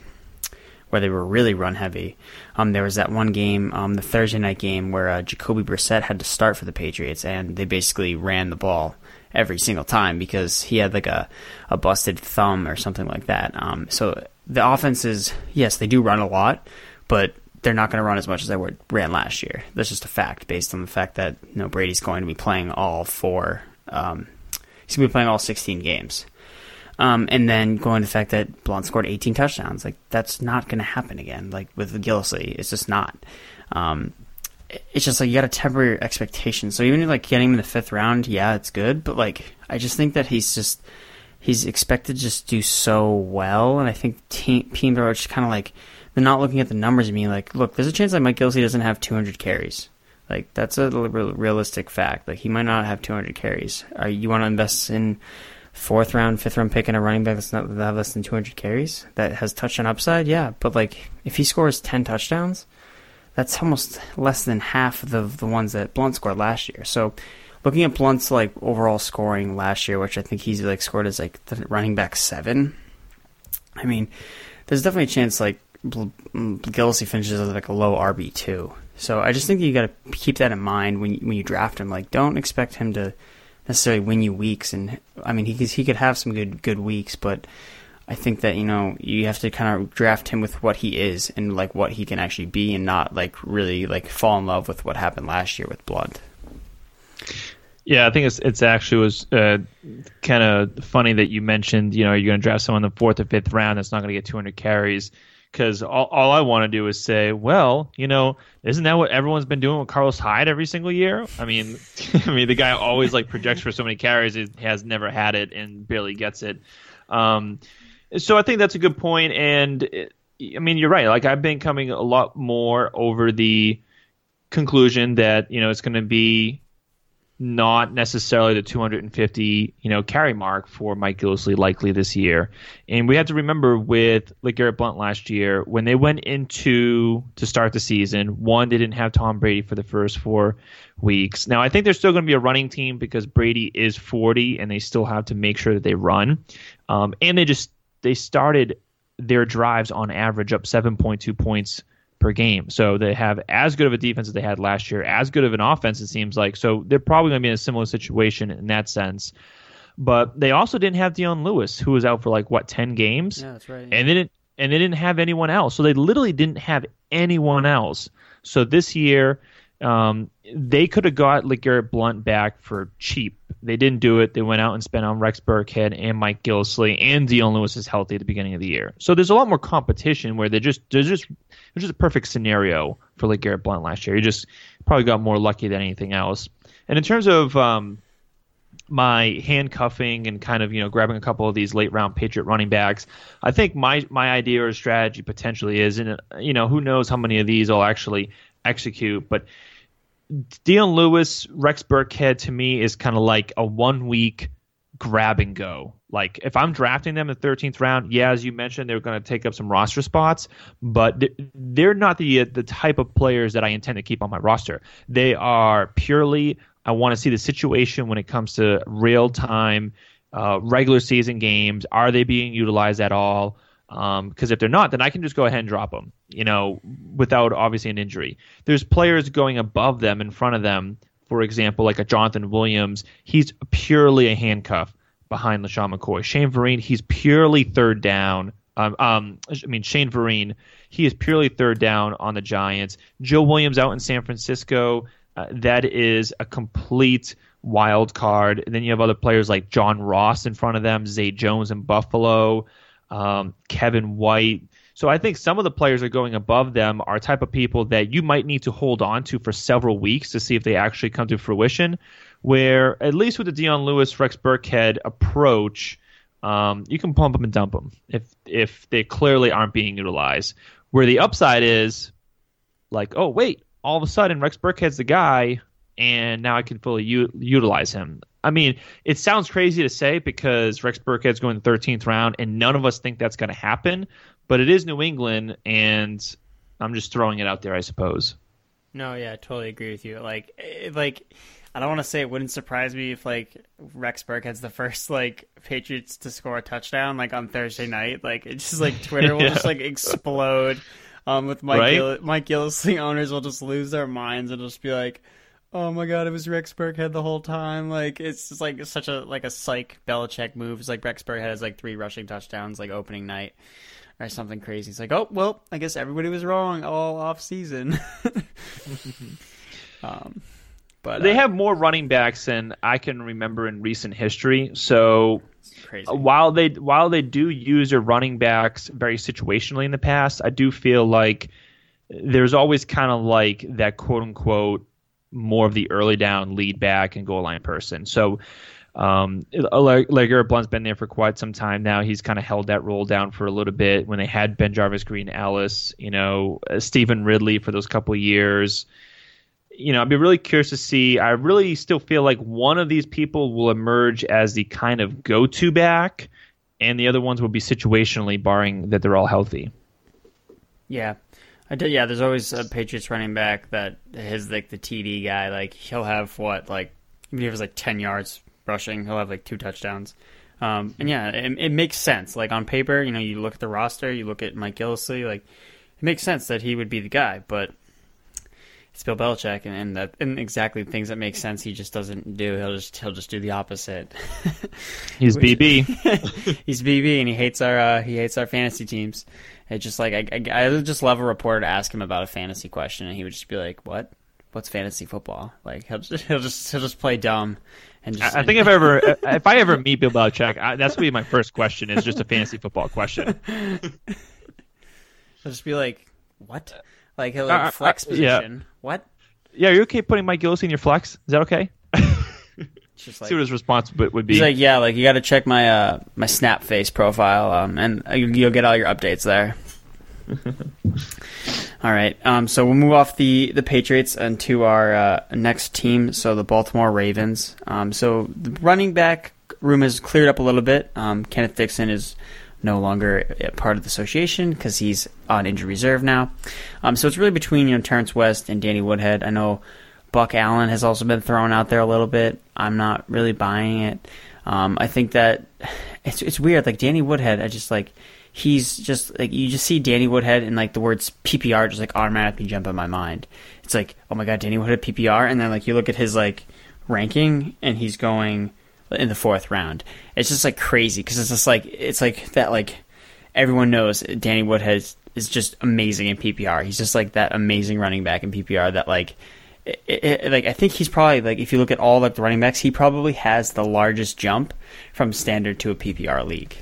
where they were really run heavy. Um, there was that one game, um, the Thursday night game, where uh, Jacoby Brissett had to start for the Patriots, and they basically ran the ball every single time because he had like a, a busted thumb or something like that. Um, so the offenses, yes, they do run a lot, but they're not going to run as much as they were, ran last year. That's just a fact based on the fact that you know Brady's going to be playing all four. Um, he's going to be playing all 16 games. Um, and then going to the fact that Blunt scored 18 touchdowns, like that's not going to happen again. Like with Gillislee, it's just not. Um, it's just like you got to temper your expectations. So even like getting him in the fifth round, yeah, it's good, but like I just think that he's just he's expected to just do so well, and I think team teams are just kind of like they're not looking at the numbers and being like, look, there's a chance that Mike Gillislee doesn't have 200 carries. Like that's a realistic fact. Like he might not have 200 carries. Are you want to invest in fourth round, fifth round pick and a running back that's not that have less than 200 carries that has touchdown upside, yeah. But like if he scores 10 touchdowns, that's almost less than half of the the ones that Blunt scored last year. So looking at Blunt's like overall scoring last year, which I think he's like scored as like the running back seven. I mean, there's definitely a chance like mm, Gillislee finishes as like a low RB two. So I just think you got to keep that in mind when when you draft him. Like, don't expect him to necessarily win you weeks. And I mean, he he could have some good good weeks, but I think that you know you have to kind of draft him with what he is and like what he can actually be, and not like really like fall in love with what happened last year with Blunt. Yeah, I think it's it's actually was uh, kind of funny that you mentioned you know you're going to draft someone in the fourth or fifth round that's not going to get 200 carries because all, all I want to do is say, well, you know, isn't that what everyone's been doing with Carlos Hyde every single year? I mean, I mean, the guy always like projects for so many carries, he has never had it and barely gets it. Um, so I think that's a good point, and it, I mean, you're right. Like I've been coming a lot more over the conclusion that you know it's going to be not necessarily the 250 you know carry mark for Mike Gillislee likely this year. And we have to remember with LeGarrette Blunt last year when they went into to start the season, one they didn't have Tom Brady for the first four weeks. Now I think there's still going to be a running team because Brady is 40 and they still have to make sure that they run. Um, and they just they started their drives on average up 7.2 points per game. So they have as good of a defense as they had last year, as good of an offense, it seems like. So they're probably going to be in a similar situation in that sense. But they also didn't have Dion Lewis, who was out for like what ten games. Yeah, that's right. And they didn't and they didn't have anyone else. So they literally didn't have anyone else. So this year, um, they could have got LeGarrette Blunt back for cheap. They didn't do it. They went out and spent on Rex Burkhead and Mike Gillislee, and Dion Lewis is healthy at the beginning of the year. So there's a lot more competition where they just there's just there's just a perfect scenario for LeGarrette Blunt last year. He just probably got more lucky than anything else. And in terms of um, my handcuffing and kind of you know grabbing a couple of these late round Patriot running backs. I think my my idea or strategy potentially is, and you know who knows how many of these I'll actually execute, but Dion Lewis, Rex Burkhead to me is kind of like a one week grab and go. Like if I'm drafting them in the 13th round, yeah, as you mentioned, they're going to take up some roster spots, but they're not the the type of players that I intend to keep on my roster. They are purely I want to see the situation when it comes to real time uh, regular season games. Are they being utilized at all? Because um, if they're not, then I can just go ahead and drop them, you know, without obviously an injury. There's players going above them, in front of them, for example, like a Jonathan Williams. He's purely a handcuff behind LeSean McCoy. Shane Vereen, he's purely third down. Um, um, I mean, Shane Vereen, he is purely third down on the Giants. Joe Williams out in San Francisco. uh, that is a complete wild card. And then you have other players like John Ross in front of them, Zay Jones in Buffalo, um, Kevin White. So I think some of the players are going above them are type of people that you might need to hold on to for several weeks to see if they actually come to fruition. Where at least with the Dion Lewis, Rex Burkhead approach, um, you can pump them and dump them if if they clearly aren't being utilized. Where the upside is, like, oh wait, all of a sudden Rex Burkhead's the guy and now I can fully u- utilize him. I mean, it sounds crazy to say because Rex Burkhead's going the 13th round, and none of us think that's going to happen. But it is New England, and I'm just throwing it out there, I suppose. No, yeah, I totally agree with you. Like, like I don't want to say it wouldn't surprise me if like Rex Burkhead's the first like Patriots to score a touchdown like on Thursday night. Like, it's just like Twitter will yeah. just like explode. Um, with Mike right? Gill- Mike Gillislee owners will just lose their minds and just be like, oh my god, it was Rex Burkhead the whole time. Like it's just like such a like a psych Belichick move. It's like Rex Burkhead has like three rushing touchdowns like opening night or something crazy. It's like, oh well, I guess everybody was wrong all off season. um, but they uh, have more running backs than I can remember in recent history. So while they while they do use their running backs very situationally in the past, I do feel like there's always kind of like that quote unquote more of the early down lead back and goal line person. So um, LeGarrette Blunt's been there for quite some time now. He's kind of held that role down for a little bit when they had BenJarvus Green-Ellis, you know, uh, Stevan Ridley for those couple years. You know, I'd be really curious to see. I really still feel like one of these people will emerge as the kind of go to back, and the other ones will be situationally, barring that they're all healthy. Yeah. I did, yeah, there's always a Patriots running back that is like the TD guy. Like he'll have what, like even if it's like ten yards rushing, he'll have like two touchdowns. Um, and yeah, it, it, makes sense. Like on paper, you know, you look at the roster, you look at Mike Gillislee, like it makes sense that he would be the guy. But it's Bill Belichick, and, and that and exactly things that make sense he just doesn't do. He'll just he'll just do the opposite. he's BB. he's BB, and he hates our uh, he hates our fantasy teams. It's just like I, I, I would just love a reporter to ask him about a fantasy question, and he would just be like, "What? What's fantasy football?" Like he'll just he'll just he'll just play dumb. And just, I, I think if I ever if I ever meet Bill Belichick, I, that's gonna be my first question. Is just a fantasy football question. he'll just be like, "What?" Like he'll like uh, flex uh, position. Yeah. What? Yeah, are you okay putting Mike Gillis in your flex? Is that okay? Just like, See what his response would be. He's like, yeah, like you got to check my uh, my Snap Face profile, um, and you'll get all your updates there. all right, um, so we'll move off the the Patriots and to our uh, next team. So the Baltimore Ravens. Um, so the running back room has cleared up a little bit. Um, Kenneth Dixon is no longer part of the association because he's on injury reserve now. Um, so it's really between you know Terrance West and Danny Woodhead. I know Buck Allen has also been thrown out there a little bit. I'm not really buying it. Um, I think that it's it's weird. Like Danny Woodhead, I just like he's just like you just see Danny Woodhead and like the words PPR just like automatically jump in my mind. It's like oh my god, Danny Woodhead PPR, and then like you look at his like ranking and he's going in the fourth round. It's just like crazy because it's just like it's like that like everyone knows Danny Woodhead is just amazing in PPR. He's just like that amazing running back in PPR that like it, it, like I think he's probably like if you look at all like the running backs, he probably has the largest jump from standard to a PPR league.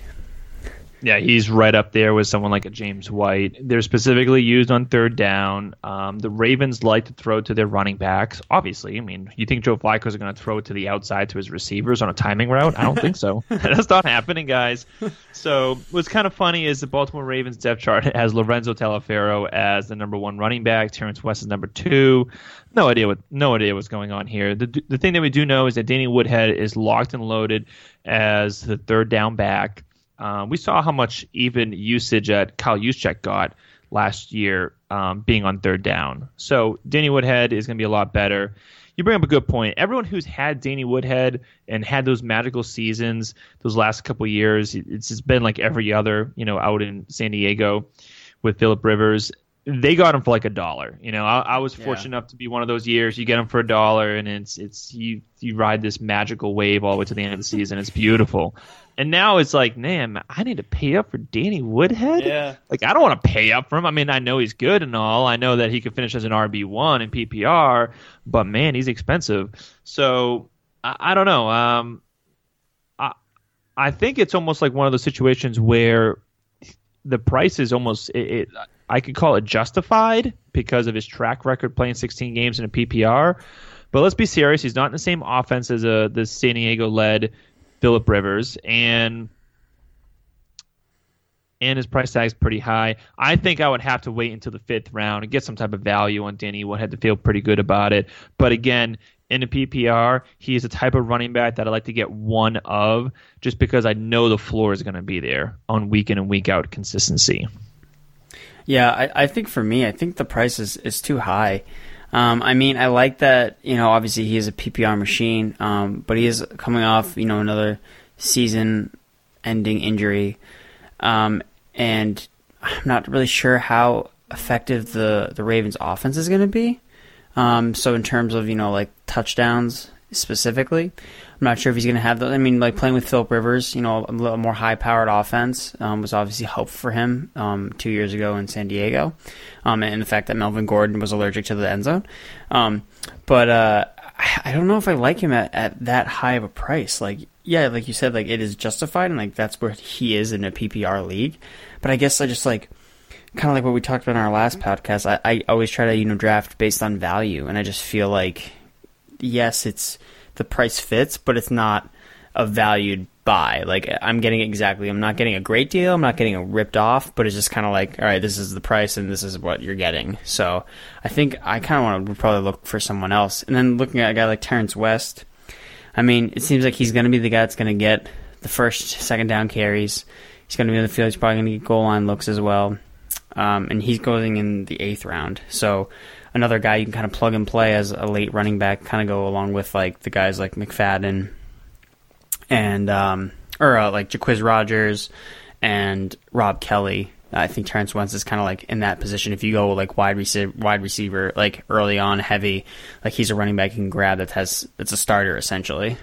Yeah, he's right up there with someone like a James White. They're specifically used on third down. Um, the Ravens like to throw to their running backs. Obviously, I mean, you think Joe Flacco is going to throw it to the outside to his receivers on a timing route? I don't think so. That's not happening, guys. So what's kind of funny is the Baltimore Ravens depth chart has Lorenzo Taliaferro as the number one running back. Terrance West is number two. No idea what no idea what's going on here. The the thing that we do know is that Danny Woodhead is locked and loaded as the third down back. Um, we saw how much even usage at Kyle Juszczyk got last year um, being on third down. So Danny Woodhead is going to be a lot better. You bring up a good point. Everyone who's had Danny Woodhead and had those magical seasons those last couple years, it's just been like every other, you know, out in San Diego with Philip Rivers. they got him for like a dollar. You know, I, I was Yeah. fortunate enough to be one of those years. You get him for a dollar, and it's it's you you ride this magical wave all the way to the end of the season. It's beautiful. And now it's like, man, I need to pay up for Danny Woodhead. Yeah. Like I don't want to pay up for him. I mean, I know he's good and all. I know that he could finish as an RB one in PPR, but man, he's expensive. So I, I don't know. Um, I I think it's almost like one of those situations where the price is almost it, it I could call it justified because of his track record playing 16 games in a PPR. But let's be serious. He's not in the same offense as a the San Diego led Philip Rivers, and and his price tag is pretty high. I think I would have to wait until the fifth round and get some type of value on Danny Woodhead to feel pretty good about it. But again, in a PPR, he is a type of running back that I like to get one of just because I know the floor is going to be there on week in and week out consistency. Yeah, I, I think for me, I think the price is, is too high. Um, I mean, I like that, you know, obviously he is a PPR machine, um, but he is coming off, you know, another season ending injury. Um, and I'm not really sure how effective the, the Ravens offense is going to be. Um, so in terms of, you know, like touchdowns specifically, I'm not sure if he's going to have those. I mean, like playing with Philip Rivers, you know, a little more high powered offense um, was obviously helpful for him um, two years ago in San Diego. Um, and the fact that Melvin Gordon was allergic to the end zone. Um, but uh, I I don't know if I like him at, at that high of a price. Like, yeah, like you said, like it is justified and like that's where he is in a PPR league. But I guess I just like kind of like what we talked about in our last podcast. I, I always try to you know draft based on value, and I just feel like yes, it's the price fits, but it's not a valued buy. Like I'm getting exactly. I'm not getting a great deal. I'm not getting a ripped off, but it's just kind of like all right, this is the price, and this is what you're getting. So I think I kind of want to probably look for someone else, and then looking at a guy like Terrance West. I mean, it seems like he's going to be the guy that's going to get the first, second down carries. He's going to be in the field. He's probably going to get goal line looks as well. Um, and he's going in the eighth round. So another guy you can kind of plug and play as a late running back, kind of go along with like the guys like McFadden and um, or uh, like Jacquizz Rodgers and Rob Kelley. I think Terrance West is kind of like in that position. If you go like wide receiver, wide receiver, like early on, heavy, like he's a running back you can grab that has that's a starter essentially.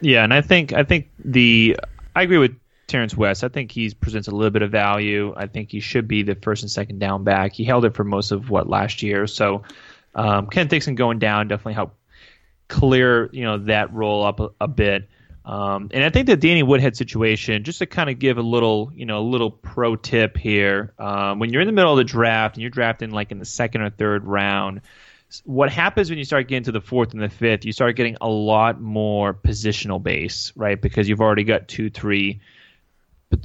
Yeah, and I think I think the I agree with Terrance West. I think he presents a little bit of value. I think he should be the first and second down back. He held it for most of what last year. So um, Ken Dixon going down definitely helped clear you know that role up a, a bit. Um, and I think the Danny Woodhead situation, just to kind of give a little, you know, a little pro tip here, um, when you're in the middle of the draft and you're drafting like in the second or third round, what happens when you start getting to the fourth and the fifth, you start getting a lot more positional base, right? Because you've already got two, three,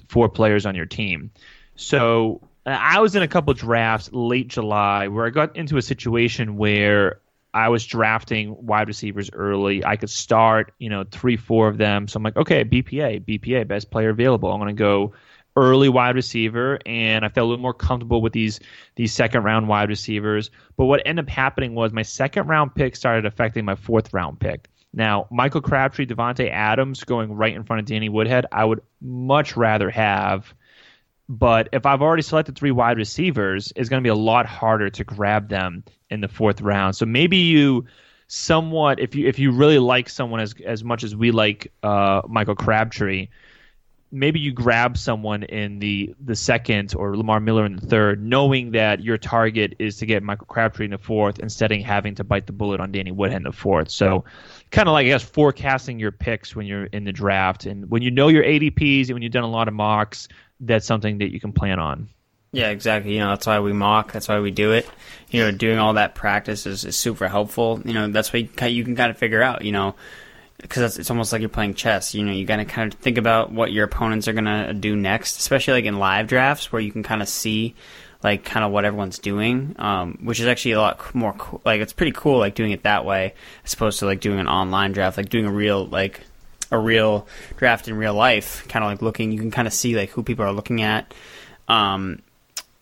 four players on your team. So I was in a couple drafts late July where I got into a situation where I was drafting wide receivers early. I could start, you know, three, four of them. So I'm like, okay, BPA, BPA, best player available. I'm going to go early wide receiver, and I felt a little more comfortable with these these second round wide receivers. But what ended up happening was my second round pick started affecting my fourth round pick. Now, Michael Crabtree, Davante Adams going right in front of Danny Woodhead, I would much rather have. But if I've already selected three wide receivers, it's going to be a lot harder to grab them in the fourth round. So maybe you somewhat, if you if you really like someone as as much as we like uh, Michael Crabtree, maybe you grab someone in the the second or Lamar Miller in the third, knowing that your target is to get Michael Crabtree in the fourth instead of having to bite the bullet on Danny Woodhead in the fourth. So kind of like I guess forecasting your picks when you're in the draft and when you know your ADPs and when you've done a lot of mocks, that's something that you can plan on. Yeah, exactly. You know, that's why we mock. That's why we do it. You know, doing all that practice is, is super helpful. You know, that's why you you can kind of figure out, you know, because it's almost like you're playing chess. You know, you got to kind of think about what your opponents are to do next, especially like in live drafts where you can kind of see like kind of what everyone's doing, um, which is actually a lot more cool. Like, it's pretty cool, like doing it that way as opposed to like doing an online draft, like doing a real, like, a real draft in real life, kind of like looking, you can kind of see like who people are looking at. Um,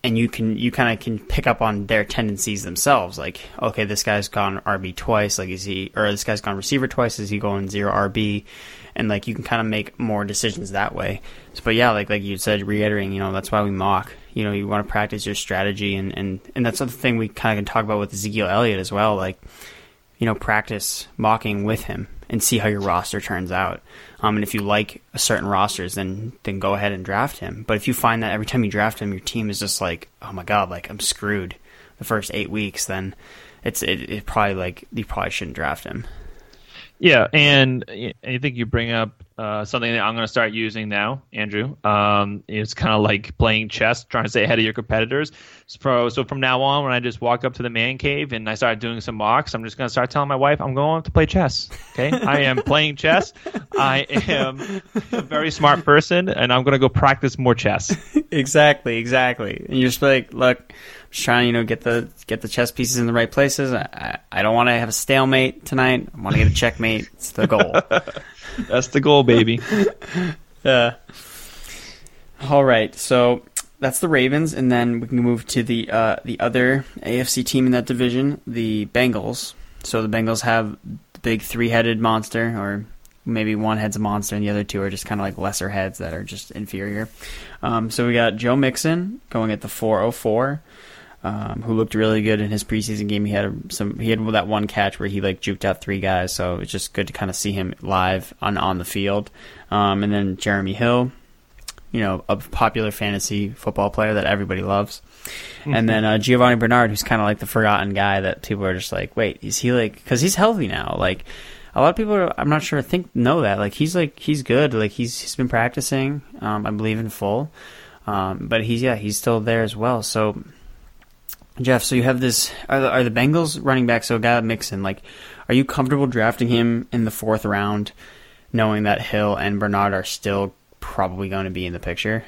and you can you kind of can pick up on their tendencies themselves. Like, okay, this guy's gone RB twice. Like, is he or this guy's gone receiver twice? Is he going zero RB? And like, you can kind of make more decisions that way. So, but yeah, like like you said, reiterating, you know, that's why we mock. you know you want to practice your strategy, and and and that's the thing we kind of can talk about with Ezekiel Elliott as well. Like, you know, practice mocking with him and see how your roster turns out. Um, and if you like certain rosters, then then go ahead and draft him. But if you find that every time you draft him, your team is just like, oh my god, like I'm screwed the first eight weeks, then it's it, it probably like you probably shouldn't draft him. Yeah, and I think you bring up uh, something that I'm going to start using now, Andrew. Um, it's kind of like playing chess, trying to stay ahead of your competitors. So, so from now on, when I just walk up to the man cave and I start doing some mocks, I'm just going to start telling my wife I'm going to play chess. Okay, I am playing chess. I am a very smart person, and I'm going to go practice more chess. exactly, exactly. And you're just like, look just trying to you know get the get the chess pieces in the right places. I, I don't want to have a stalemate tonight. I want to get a checkmate. It's the goal. That's the goal, baby. uh, all right, so that's the Ravens, and then we can move to the uh, the other AFC team in that division, the Bengals. So the Bengals have the big three headed monster, or maybe one head's a monster and the other two are just kind of like lesser heads that are just inferior. Um, so we got Joe Mixon going at the 404 um, who looked really good in his preseason game. He had some. He had that one catch where he like juked out three guys, so it's just good to kind of see him live on on the field. Um, and then Jeremy Hill, you know, a popular fantasy football player that everybody loves. Mm-hmm. And then uh, Giovani Bernard, who's kind of like the forgotten guy that people are just like, wait, is he like? Because he's healthy now, like. A lot of people, are, I'm not sure, I think know that. Like he's like he's good. Like he's he's been practicing. Um, I believe in full, um, but he's yeah he's still there as well. So Jeff, so you have this. Are the, are the Bengals running back? So got Mixon. Like, are you comfortable drafting him in the fourth round, knowing that Hill and Bernard are still probably going to be in the picture?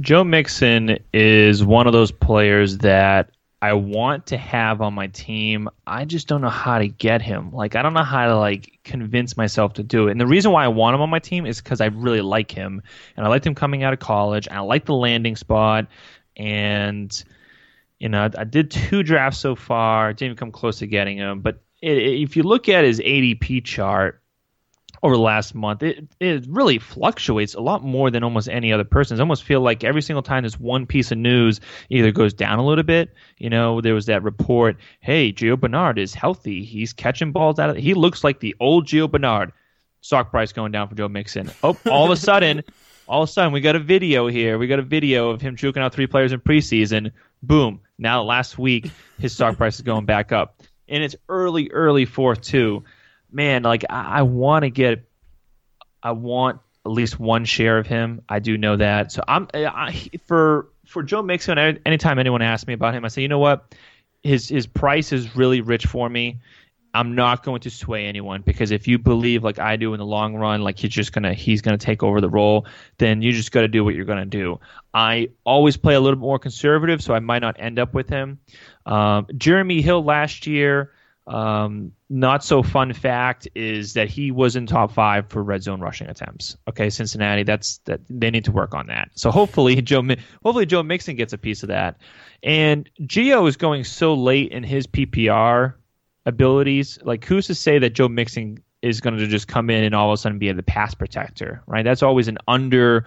Joe Mixon is one of those players that I want to have on my team. I just don't know how to get him. Like I don't know how to like convince myself to do it. And the reason why I want him on my team is because I really like him, and I liked him coming out of college, and I like the landing spot and you know I, I did two drafts so far. Didn't even come close to getting him, but it, it, if you look at his ADP chart over the last month, it it really fluctuates a lot more than almost any other person. I almost feel like every single time there's one piece of news either goes down a little bit. You know, there was that report, hey, Gio Bernard is healthy. He's catching balls out of. He looks like the old Gio Bernard. Stock price going down for Joe Mixon. Oh, all of a sudden, all of a sudden we got a video here. We got a video of him juking out three players in preseason. Boom. Now last week his stock price is going back up. And it's early, early fourth too. Man, like I, I want to get I want at least one share of him. I do know that. So I'm I, for for Joe Mixon. Anytime anyone asks me about him, I say, you know what, his his price is really rich for me. I'm not going to sway anyone because if you believe like I do in the long run, like he's just gonna he's gonna take over the role, then you just got to do what you're gonna do. I always play a little bit more conservative, so I might not end up with him. Um, Jeremy Hill last year, um, not so fun fact is that he was in top five for red zone rushing attempts. Okay, Cincinnati, that's that they need to work on that. So hopefully Joe, hopefully Joe Mixon gets a piece of that. And Gio is going so late in his PPR abilities. Like, who's to say that Joe Mixon is going to just come in and all of a sudden be the pass protector, right? That's always an under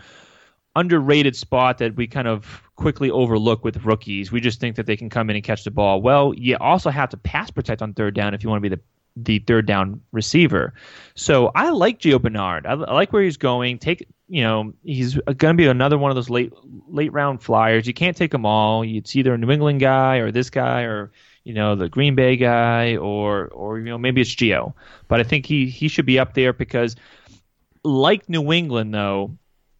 underrated spot that we kind of quickly overlook with rookies. We just think that they can come in and catch the ball. Well, you also have to pass protect on third down if you want to be the the third down receiver. So I like Gio Bernard. I, I like where he's going. Take you know he's going to be another one of those late late round flyers. You can't take them all. It's either a New England guy or this guy or you know, the Green Bay guy or or you know maybe it's Gio. But I think he he should be up there because like New England though,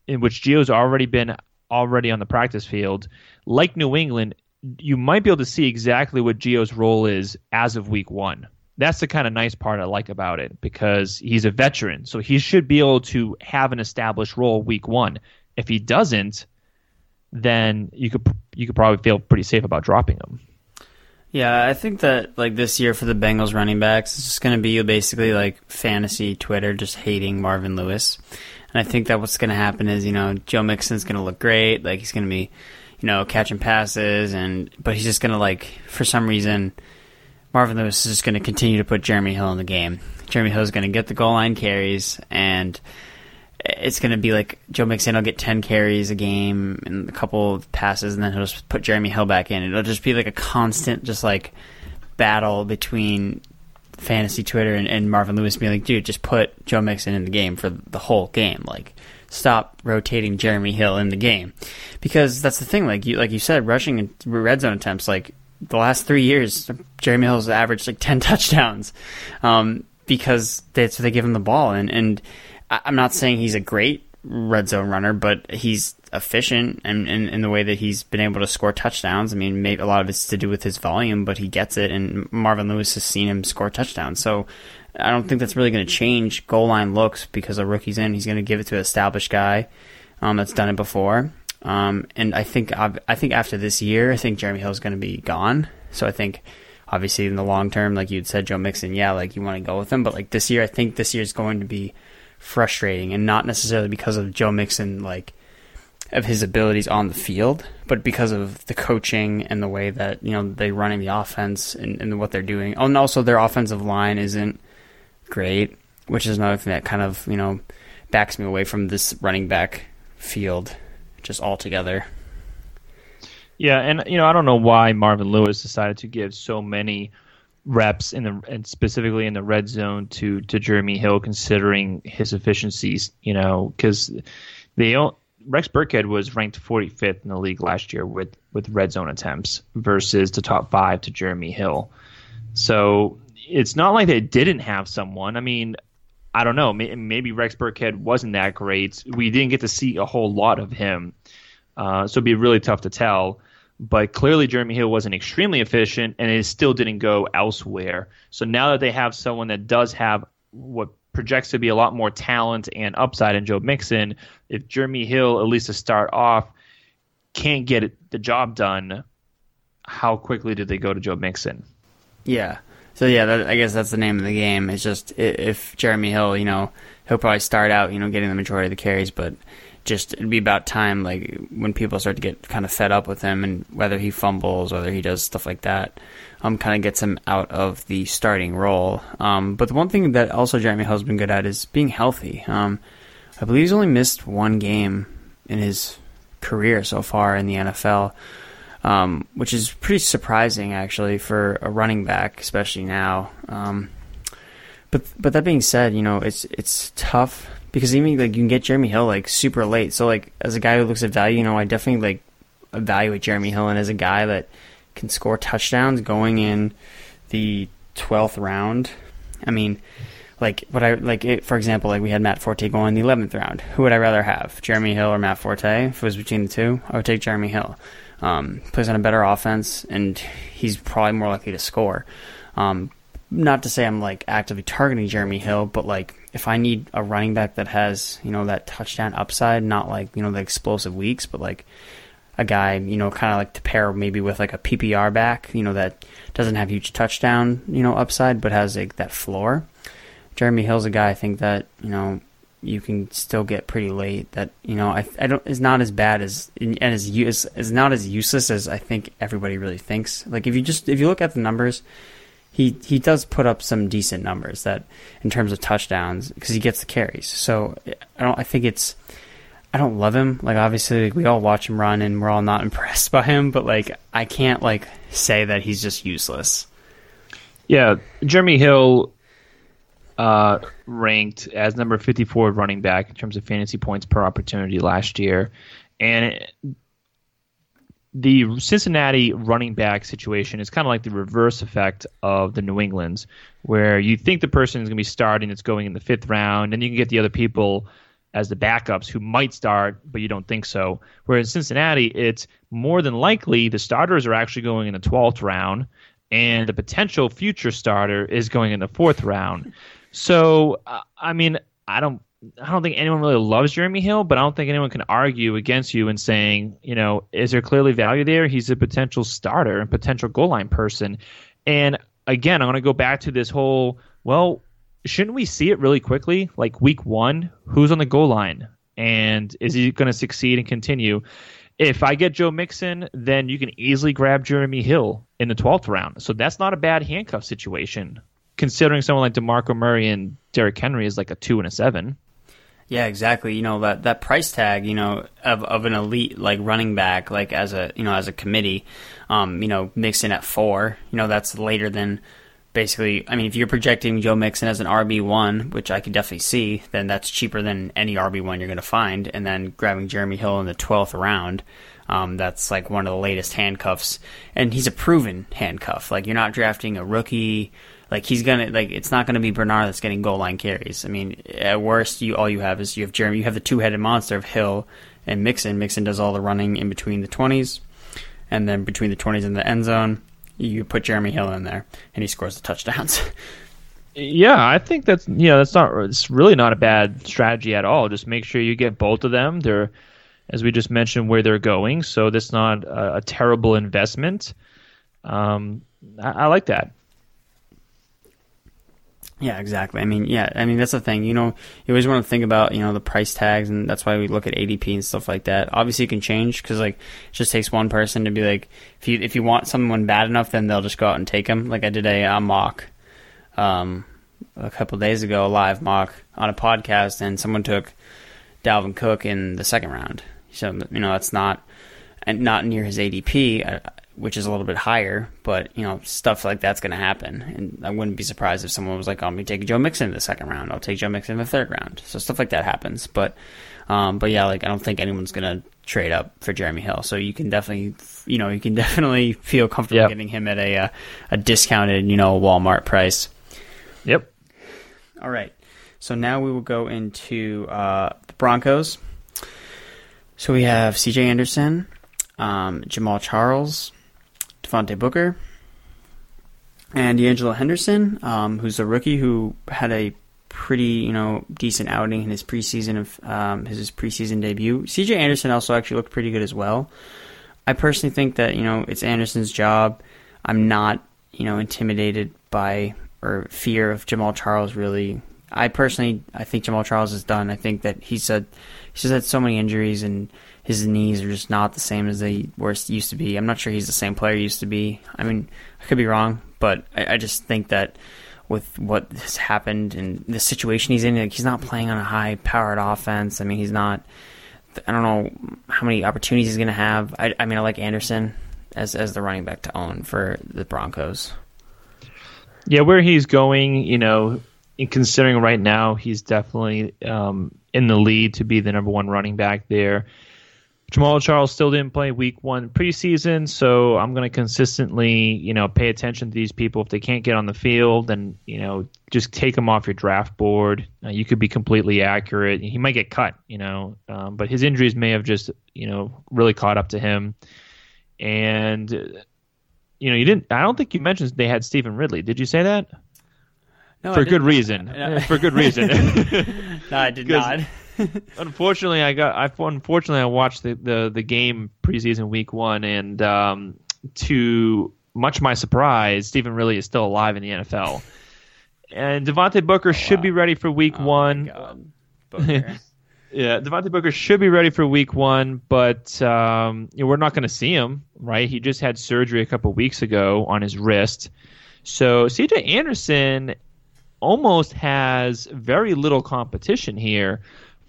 in which Gio's already been already on the practice field, like New England, you might be able to see exactly what Gio's role is as of week 1. That's the kind of nice part I like about it because he's a veteran, so he should be able to have an established role week 1. If he doesn't, then you could you could probably feel pretty safe about dropping him. Yeah, I think that like this year for the Bengals running backs, it's just going to be basically like fantasy Twitter just hating Marvin Lewis. And I think that what's going to happen is, you know, Joe Mixon's going to look great, like he's going to be, you know, catching passes and but he's just going to like for some reason Marvin Lewis is just going to continue to put Jeremy Hill in the game. Jeremy Hill is going to get the goal line carries and it's going to be like Joe Mixon will get 10 carries a game and a couple of passes, and then he'll just put Jeremy Hill back in. It'll just be like a constant, just like battle between fantasy Twitter and, and Marvin Lewis being like, dude, just put Joe Mixon in the game for the whole game. Like, stop rotating Jeremy Hill in the game because that's the thing. Like you, like you said, rushing and red zone attempts. Like the last three years, Jeremy Hill's averaged like ten touchdowns um, because that's what they give him the ball. And and I'm not saying he's a great red zone runner, but he's efficient and in, the way that he's been able to score touchdowns. I mean, maybe a lot of it's to do with his volume, but he gets it, and Marvin Lewis has seen him score touchdowns. So I don't think that's really going to change goal line looks because a rookie's in. He's going to give it to an established guy um, that's done it before. Um, and I think I think after this year, I think Jeremy Hill is going to be gone. So I think obviously in the long term, like you'd said, Joe Mixon, yeah, like you want to go with him. But like this year, I think this year is going to be frustrating, and not necessarily because of Joe Mixon, like of his abilities on the field, but because of the coaching and the way that you know they're running the offense and, and what they're doing. Oh, and also their offensive line isn't great, which is another thing that kind of you know backs me away from this running back field just altogether. Yeah, and you know I don't know why Marvin Lewis decided to give so many reps in the and specifically in the red zone to to Jeremy Hill, considering his efficiencies. You know, because they all, Rex Burkhead was ranked 45th in the league last year with with red zone attempts versus the top five to Jeremy Hill. So it's not like they didn't have someone. I mean, I don't know. Maybe Rex Burkhead wasn't that great. We didn't get to see a whole lot of him, uh, so it'd be really tough to tell. But clearly, Jeremy Hill wasn't extremely efficient, and it still didn't go elsewhere. So now that they have someone that does have what projects to be a lot more talent and upside in Joe Mixon, if Jeremy Hill, at least to start off, can't get the job done, how quickly did they go to Joe Mixon? Yeah. So yeah, that, I guess that's the name of the game. It's just if Jeremy Hill, you know, he'll probably start out, you know, getting the majority of the carries, but just it'd be about time, like when people start to get kind of fed up with him, and whether he fumbles, whether he does stuff like that, um, kind of gets him out of the starting role. Um, but the one thing that also Jeremy Hill's been good at is being healthy. Um, I believe he's only missed one game in his career so far in the NFL um, which is pretty surprising actually for a running back, especially now. Um, but but that being said, you know it's it's tough because even like you can get Jeremy Hill like super late. So like as a guy who looks at value, you know I definitely like evaluate Jeremy Hill and as a guy that can score touchdowns going in the twelfth round. I mean, like what I like it, for example, like we had Matt Forte going in the eleventh round. Who would I rather have, Jeremy Hill or Matt Forte? If it was between the two, I would take Jeremy Hill. Um, plays on a better offense, and he's probably more likely to score. Um, not to say I'm like actively targeting Jeremy Hill, but like if I need a running back that has you know that touchdown upside, not like you know the explosive weeks, but like a guy you know kind of like to pair maybe with like a PPR back, you know that doesn't have huge touchdown you know upside, but has like that floor. Jeremy Hill's a guy I think that you know you can still get pretty late. That you know, I, I don't is not as bad as and as is is not as useless as I think everybody really thinks. Like if you just if you look at the numbers, he he does put up some decent numbers that in terms of touchdowns because he gets the carries. So I don't I think it's I don't love him. Like obviously we all watch him run and we're all not impressed by him, but like I can't like say that he's just useless. Yeah, Jeremy Hill uh, ranked as number 54 running back in terms of fantasy points per opportunity last year. And the Cincinnati running back situation is kind of like the reverse effect of the New England's, where you think the person is going to be starting it's going in the fifth round, and you can get the other people as the backups who might start, but you don't think so. Whereas Cincinnati, it's more than likely the starters are actually going in the 12th round, and the potential future starter is going in the fourth round. So I mean, I don't. I don't think anyone really loves Jeremy Hill, but I don't think anyone can argue against you in saying, you know, is there clearly value there? He's a potential starter and potential goal line person. And again, I'm going to go back to this whole, well, shouldn't we see it really quickly? Like week one, who's on the goal line? And is he going to succeed and continue? If I get Joe Mixon, then you can easily grab Jeremy Hill in the 12th round. So that's not a bad handcuff situation considering someone like DeMarco Murray and Derrick Henry is like a two and a seven. Yeah, exactly. You know that that price tag, you know, of of an elite like running back, like as a you know as a committee, um, you know, Mixon at four, you know, that's later than basically. I mean, if you're projecting Joe Mixon as an RB one, which I could definitely see, then that's cheaper than any RB one you're going to find. And then grabbing Jeremy Hill in the twelfth round, um, that's like one of the latest handcuffs, and he's a proven handcuff. Like you're not drafting a rookie like he's gonna like it's not gonna be Bernard that's getting goal line carries. I mean, at worst, you all you have is you have Jeremy. You have the two headed monster of Hill and Mixon. Mixon does all the running in between the twenties, and then between the twenties and the end zone, you put Jeremy Hill in there, and he scores the touchdowns. Yeah, I think that's yeah, that's not it's really not a bad strategy at all. Just make sure you get both of them. They're as we just mentioned where they're going, so that's not a, a terrible investment. Um, I, I like that. Yeah, exactly. I mean, yeah, I mean that's the thing. You know, you always want to think about you know the price tags, and that's why we look at ADP and stuff like that. Obviously, it can change because like it just takes one person to be like, if you if you want someone bad enough, then they'll just go out and take them. Like I did a, a mock, um, a couple days ago, a live mock on a podcast, and someone took Dalvin Cook in the second round. So you know that's not and not near his ADP which is a little bit higher, but you know stuff like that's going to happen, and I wouldn't be surprised if someone was like, "I'm going to take Joe Mixon in the second round. I'll take Joe Mixon in the third round." So stuff like that happens, but um, but yeah, like I don't think anyone's going to trade up for Jeremy Hill, so you can definitely you know you can definitely feel comfortable yep. getting him at a uh, a discounted you know Walmart price. Yep. All right, so now we will go into uh, the Broncos. So we have C.J. Anderson, um, Jamaal Charles. Devontae Booker, and D'Angelo Henderson, um, who's a rookie who had a pretty you know decent outing in his preseason of um, his preseason debut. C.J. Anderson also actually looked pretty good as well. I personally think that you know it's Anderson's job. I'm not you know intimidated by or fear of Jamaal Charles really. I personally I think Jamaal Charles is done. I think that he's had he's had so many injuries and his knees are just not the same as they were used to be. I'm not sure he's the same player he used to be. I mean, I could be wrong, but I, I just think that with what has happened and the situation he's in, like he's not playing on a high powered offense. I mean, he's not. I don't know how many opportunities he's going to have. I, I mean, I like Anderson as as the running back to own for the Broncos. Yeah, where he's going, you know, considering right now, he's definitely um, in the lead to be the number one running back there. Jamaal Charles still didn't play week one preseason, so I'm going to consistently, you know, pay attention to these people. If they can't get on the field, then, you know, just take them off your draft board. Uh, you could be completely accurate. He might get cut, you know, um, but his injuries may have just, you know, really caught up to him. And, you know, you didn't, I don't think you mentioned they had Stevan Ridley. Did you say that? No, for good reason. for good reason. no, I did not. unfortunately, I got. I unfortunately I watched the, the, the game preseason week one, and um, to much my surprise, Stevan Ridley is still alive in the NFL. And Devontae Booker oh, should wow. be ready for week oh, one. yeah, Devontae Booker should be ready for week one, but um, you know, we're not going to see him, right? He just had surgery a couple weeks ago on his wrist. So CJ Anderson almost has very little competition here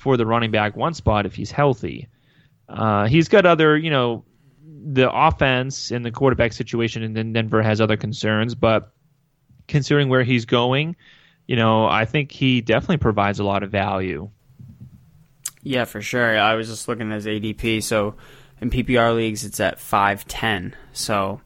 for the running back one spot if he's healthy. Uh, he's got other, you know, the offense and the quarterback situation in Denver has other concerns, but considering where he's going, you know, I think he definitely provides a lot of value. Yeah, for sure. I was just looking at his ADP. So in PPR leagues, it's at 5'10. So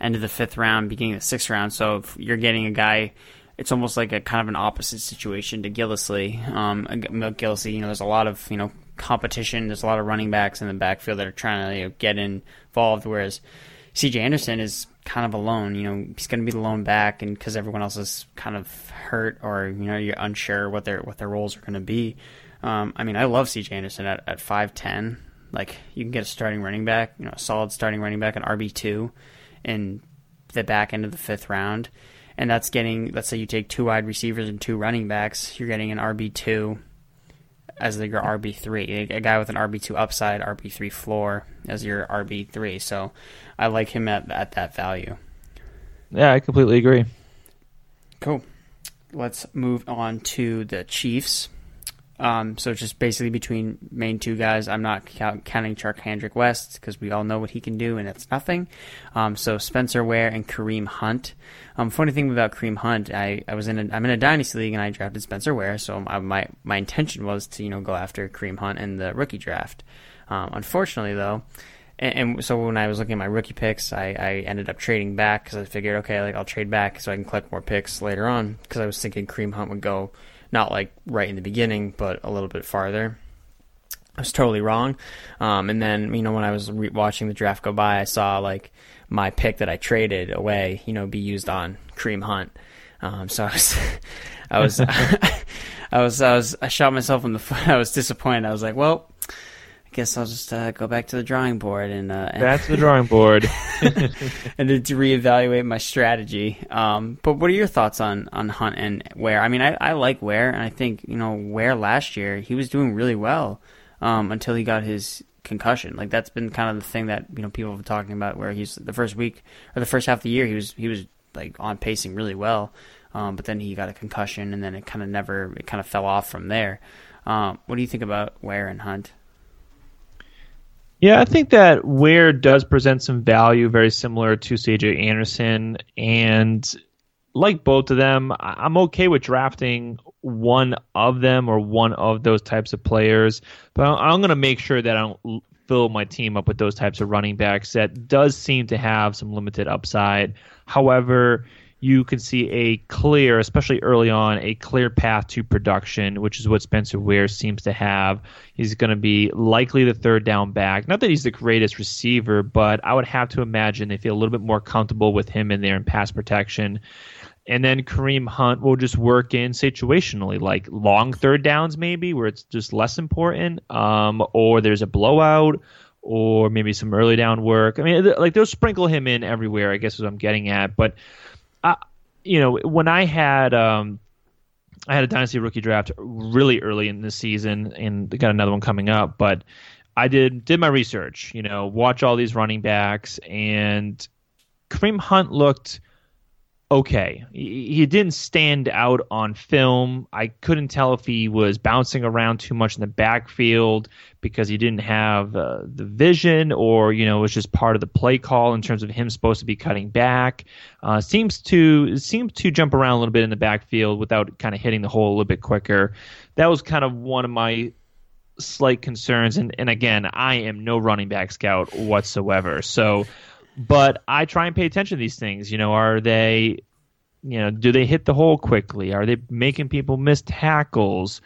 end of the fifth round, beginning of the sixth round. So if you're getting a guy it's almost like a kind of an opposite situation to Gillislee. Um, Gillislee, you know, there's a lot of you know competition. There's a lot of running backs in the backfield that are trying to you know, get involved, whereas C.J. Anderson is kind of alone. You know, he's going to be the lone back, and because everyone else is kind of hurt or you know you're unsure what their what their roles are going to be. Um, I mean, I love C.J. Anderson at at five ten. Like you can get a starting running back, you know, a solid starting running back, an RB two, in the back end of the fifth round and that's getting let's say you take two wide receivers and two running backs, you're getting an RB two as your RB three, a guy with an RB two upside, RB three floor as your RB three. So I like him at at that value. Yeah, I completely agree. Cool. Let's move on to the Chiefs. Um, so it's just basically between main two guys. I'm not count, counting Charcandrick West because we all know what he can do, and it's nothing. Um, so Spencer Ware and Kareem Hunt. Um, funny thing about Kareem Hunt, I, I was in a, I'm in a dynasty league and I drafted Spencer Ware, so I, my my intention was to you know go after Kareem Hunt in the rookie draft. Um, unfortunately, though, and, and, so when I was looking at my rookie picks, I, I ended up trading back because I figured, okay, like I'll trade back so I can collect more picks later on because I was thinking Kareem Hunt would go not like right in the beginning, but a little bit farther. I was totally wrong. Um, and then, you know, when I was re- watching the draft go by, I saw like my pick that I traded away, you know, be used on Kareem Hunt. Um, so I was, I was, I was, I was, I shot myself in the foot. I was disappointed. I was like, well, I guess I'll just uh, go back to the drawing board and uh, back to the drawing board and to, to, reevaluate my strategy. Um, but what are your thoughts on on Hunt and Ware? I mean, I, I like Ware, and I think you know Ware last year he was doing really well um, until he got his concussion. Like that's been kind of the thing that you know people have been talking about. Where he's the first week or the first half of the year he was he was like on pacing really well, um, but then he got a concussion, and then it kind of never it kind of fell off from there. Um, what do you think about Ware and Hunt? Yeah, I think that Ware does present some value, very similar to CJ Anderson, and like both of them, I'm okay with drafting one of them or one of those types of players, but I'm going to make sure that I don't fill my team up with those types of running backs that does seem to have some limited upside. However, you can see a clear, especially early on, a clear path to production, which is what Spencer Ware seems to have. He's going to be likely the third down back. Not that he's the greatest receiver, but I would have to imagine they feel a little bit more comfortable with him in there in pass protection. And then Kareem Hunt will just work in situationally, like long third downs, maybe where it's just less important, um, or there's a blowout, or maybe some early down work. I mean, like they'll sprinkle him in everywhere. I guess is what I'm getting at, but I, you know, when I had um, I had a dynasty rookie draft really early in the season, and got another one coming up. But I did did my research, you know, watch all these running backs, and Kareem Hunt looked okay. He, didn't stand out on film. I couldn't tell if he was bouncing around too much in the backfield because he didn't have uh, the vision, or you know, it was just part of the play call in terms of him supposed to be cutting back. Uh, seems to seems to jump around a little bit in the backfield without kind of hitting the hole a little bit quicker. That was kind of one of my slight concerns. And, and again, I am no running back scout whatsoever. So but I try and pay attention to these things. You know, are they, you know, do they hit the hole quickly? Are they making people miss tackles?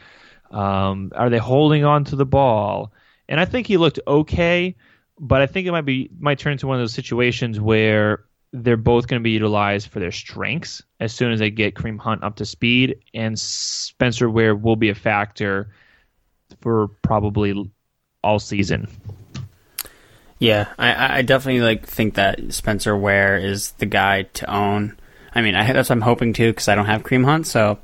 Um, are they holding on to the ball? And I think he looked okay, but I think it might be might turn into one of those situations where they're both going to be utilized for their strengths as soon as they get Kareem Hunt up to speed, and Spencer Ware will be a factor for probably all season. Yeah, I, I definitely like think that Spencer Ware is the guy to own. I mean, I, that's what I'm hoping to because I don't have Kareem Hunt, so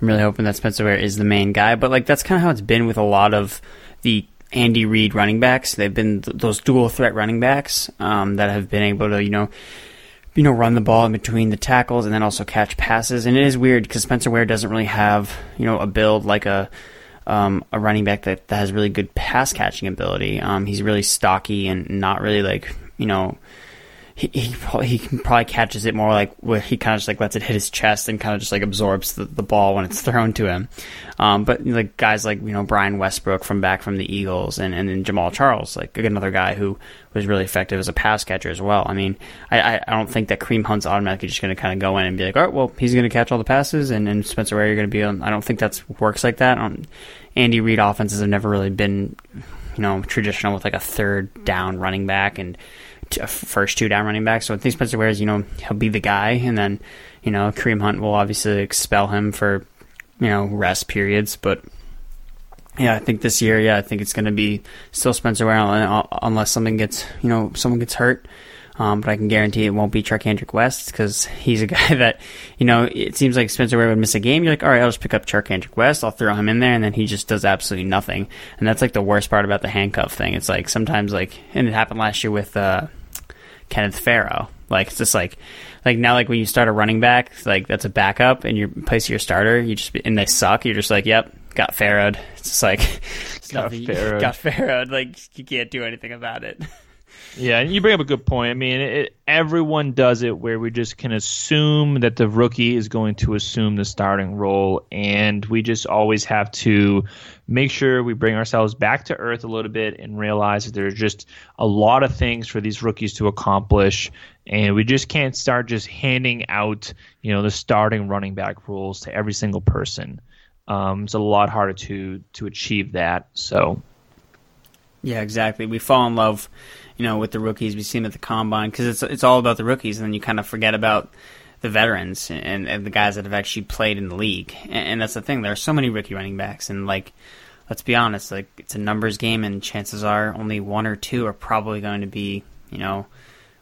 I'm really hoping that Spencer Ware is the main guy. But like that's kind of how it's been with a lot of the Andy Reid running backs. They've been th- those dual threat running backs um, that have been able to, you know, you know, run the ball in between the tackles and then also catch passes. And it is weird because Spencer Ware doesn't really have, you know, a build like a um, a running back that, that has really good pass catching ability. Um, he's really stocky and not really like you know. He, he he probably catches it more like where he kind of just like lets it hit his chest and kind of just like absorbs the, the ball when it's thrown to him. Um, but like guys like you know Brian Westbrook from back from the Eagles and and then Jamaal Charles like another guy who was really effective as a pass catcher as well. I mean I I, don't think that Kareem Hunt's automatically just going to kind of go in and be like all right well he's going to catch all the passes and, and Spencer Ware you're going to be on. I don't think that's works like that. On Andy Reid offenses have never really been, you know, traditional with like a third down running back and first two down running back. So I think Spencer Ware is, you know, he'll be the guy, and then, you know, Kareem Hunt will obviously expel him for, you know, rest periods. But yeah, I think this year, yeah, I think it's going to be still Spencer Ware unless something gets, you know, someone gets hurt. Um, but I can guarantee it won't be Charcandrick West because he's a guy that, you know, it seems like Spencer Ware would miss a game. You're like, all right, I'll just pick up Charcandrick West. I'll throw him in there, and then he just does absolutely nothing. And that's like the worst part about the handcuff thing. It's like sometimes like, and it happened last year with uh, Kenneth Farrow. Like it's just like, like now like when you start a running back, like that's a backup, and you place your starter, you just and they suck. You're just like, yep, got pharaohed. It's just like it's Got nothing- pharaohed. Got pharaohed. Like you can't do anything about it. Yeah, and you bring up a good point. I mean, it, everyone does it where we just can assume that the rookie is going to assume the starting role, and we just always have to make sure we bring ourselves back to earth a little bit and realize that there's just a lot of things for these rookies to accomplish, and we just can't start just handing out, you know, the starting running back rules to every single person. Um, it's a lot harder to to achieve that. So Yeah, exactly. We fall in love, you know, with the rookies. We see them at the combine because it's it's all about the rookies, and then you kind of forget about the veterans and, and the guys that have actually played in the league. And, and that's the thing. There are so many rookie running backs, and like, let's be honest, like it's a numbers game, and chances are only one or two are probably going to be, you know,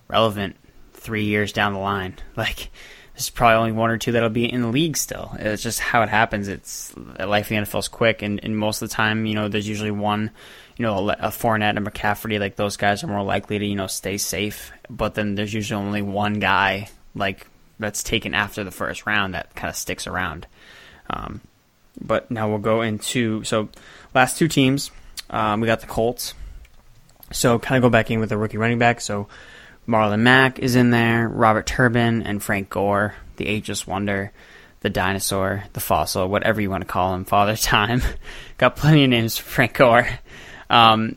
relevant three years down the line. Like. There's probably only one or two that'll be in the league still. It's just how it happens. It's life in the NFL is quick, and, and most of the time, you know, there's usually one you know, a, Fournette and McCaffrey, like those guys are more likely to, you know, stay safe. But then there's usually only one guy, like, that's taken after the first round that kind of sticks around. Um, but now we'll go into, so last two teams, um, we got the Colts. So kind of go back in with the rookie running back. So Marlon Mack is in there, Robert Turbin, and Frank Gore, the ageless wonder the dinosaur, the fossil, whatever you want to call him, Father Time. Got plenty of names for Frank Gore. Um,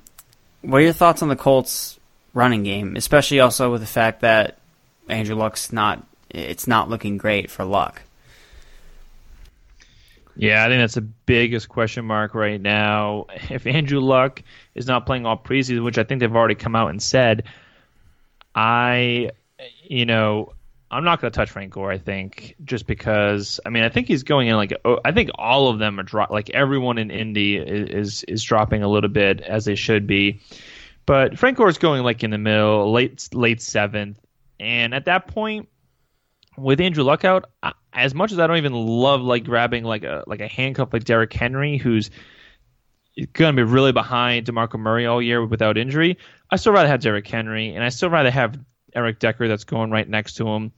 what are your thoughts on the Colts running game, especially also with the fact that Andrew Luck's not it's not looking great for Luck. Yeah, I think that's the biggest question mark right now. If Andrew Luck is not playing all preseason, which I think they've already come out and said, I, you know, I'm not going to touch Frank Gore. I think just because I mean I think he's going in like oh, I think all of them are drop like everyone in Indy is, is dropping a little bit as they should be, but Frank Gore is going like in the middle, late late seventh, and at that point with Andrew Luck out, I- as much as I don't even love like grabbing like a like a handcuff like Derrick Henry, who's going to be really behind Demarco Murray all year without injury, I still rather have Derrick Henry, and I still rather have Eric Decker that's going right next to him.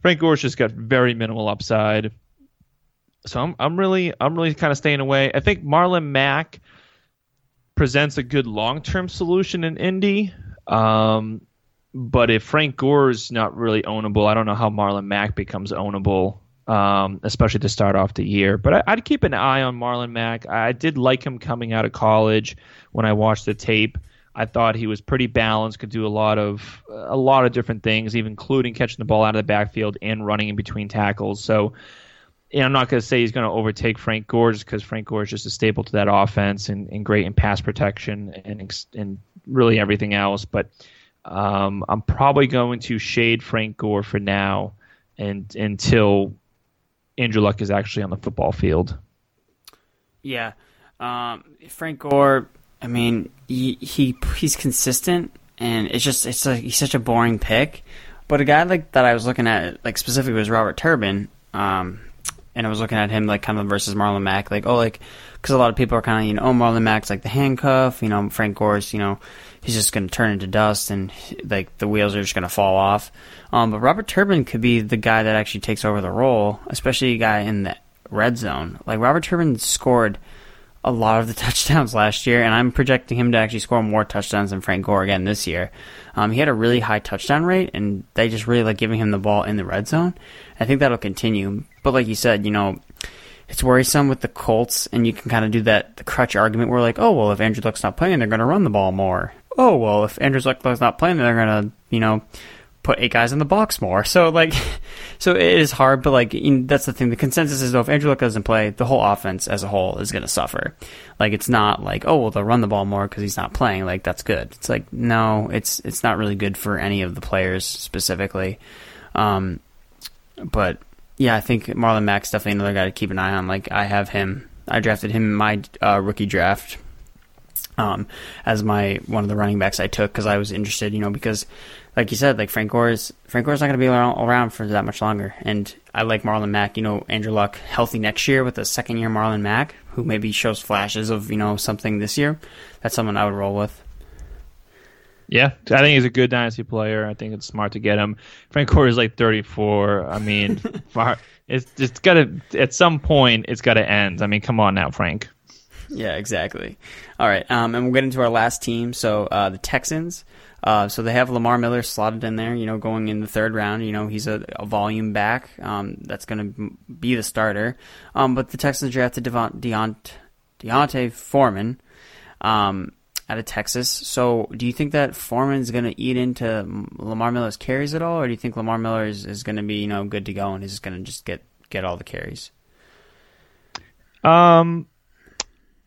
Frank Gore's just got very minimal upside, so I'm I'm really I'm really kind of staying away. I think Marlon Mack presents a good long term solution in Indy. Um, but if Frank Gore's not really ownable, I don't know how Marlon Mack becomes ownable, um, especially to start off the year. But I, I'd keep an eye on Marlon Mack. I did like him coming out of college when I watched the tape. I thought he was pretty balanced, could do a lot of a lot of different things, even including catching the ball out of the backfield and running in between tackles. So, I'm not going to say he's going to overtake Frank Gore just because Frank Gore is just a staple to that offense and, and great in pass protection and and really everything else. But um, I'm probably going to shade Frank Gore for now, and until Andrew Luck is actually on the football field. Yeah, um, Frank Gore. I mean, he, he he's consistent, and it's just it's like he's such a boring pick. But a guy like that I was looking at, like specifically, was Robert Turbin. Um, and I was looking at him like kind of versus Marlon Mack, like oh like because a lot of people are kind of you know oh Marlon Mack's like the handcuff, you know Frank Gore's you know he's just going to turn into dust and like the wheels are just going to fall off. Um, but Robert Turbin could be the guy that actually takes over the role, especially a guy in the red zone. Like Robert Turbin scored a lot of the touchdowns last year, and I'm projecting him to actually score more touchdowns than Frank Gore again this year. Um, he had a really high touchdown rate, and they just really like giving him the ball in the red zone. I think that'll continue. But like you said, you know, it's worrisome with the Colts, and you can kind of do that the crutch argument where like, oh well, if Andrew Luck's not playing, they're going to run the ball more. Oh well, if Andrew Luck's not playing, they're going to you know put eight guys in the box more. So like, so it is hard, but like you know, that's the thing. The consensus is though if Andrew Luck doesn't play, the whole offense as a whole is going to suffer. Like it's not like oh well they'll run the ball more because he's not playing. Like that's good. It's like no, it's it's not really good for any of the players specifically. Um, but yeah, I think Marlon Mack's definitely another guy to keep an eye on. Like I have him. I drafted him in my uh, rookie draft um, as my one of the running backs I took because I was interested, you know, because like you said, like Frank Gore's Frank Gore's not going to be around, around for that much longer, and I like Marlon Mack. You know, Andrew Luck healthy next year with a second year Marlon Mack, who maybe shows flashes of you know something this year. That's someone I would roll with. Yeah, I think he's a good dynasty player. I think it's smart to get him. Frank Gore is like 34. I mean, far, it's it's got to at some point it's got to end. I mean, come on now, Frank. Yeah, exactly. All right, um, and we'll get into our last team. So uh, the Texans. Uh, so they have Lamar Miller slotted in there, you know, going in the third round. You know, he's a, a volume back. Um, that's going to be the starter. Um, but the Texans drafted Devont, Deont, D'Onta Foreman um, out of Texas. So do you think that Foreman's going to eat into Lamar Miller's carries at all, or do you think Lamar Miller is, is going to be, you know, good to go and he's going to just get get all the carries? Um,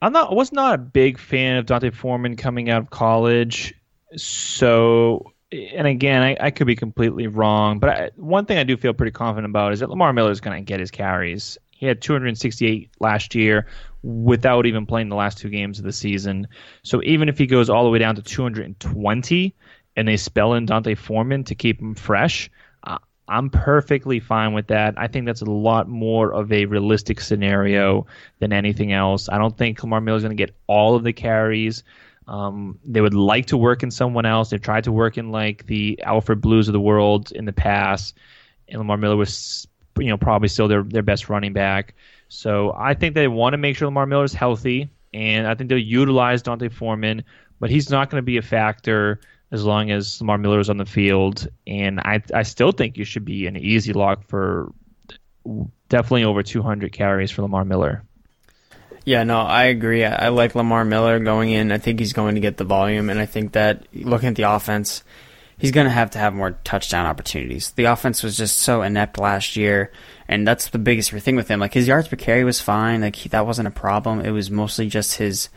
I'm not. I was not a big fan of D'Onta Foreman coming out of college. So, and again, I, I could be completely wrong, but I, one thing I do feel pretty confident about is that Lamar Miller is going to get his carries. He had 268 last year without even playing the last two games of the season. So even if he goes all the way down to 220 and they spell in D'Onta Foreman to keep him fresh, I'm perfectly fine with that. I think that's a lot more of a realistic scenario than anything else. I don't think Lamar Miller is going to get all of the carries. Um, they would like to work in someone else. They've tried to work in like the Alfred Blues of the world in the past, and Lamar Miller was, you know, probably still their their best running back. So I think they want to make sure Lamar Miller is healthy, and I think they'll utilize D'Onta Foreman, but he's not going to be a factor as long as Lamar Miller is on the field. And I I still think you should be an easy lock for definitely over 200 carries for Lamar Miller. Yeah, no, I agree. I, I, like Lamar Miller going in. I think he's going to get the volume, and I think that looking at the offense, he's going to have to have more touchdown opportunities. The offense was just so inept last year, and that's the biggest thing with him. Like his yards per carry was fine. Like he, that wasn't a problem. It was mostly just his,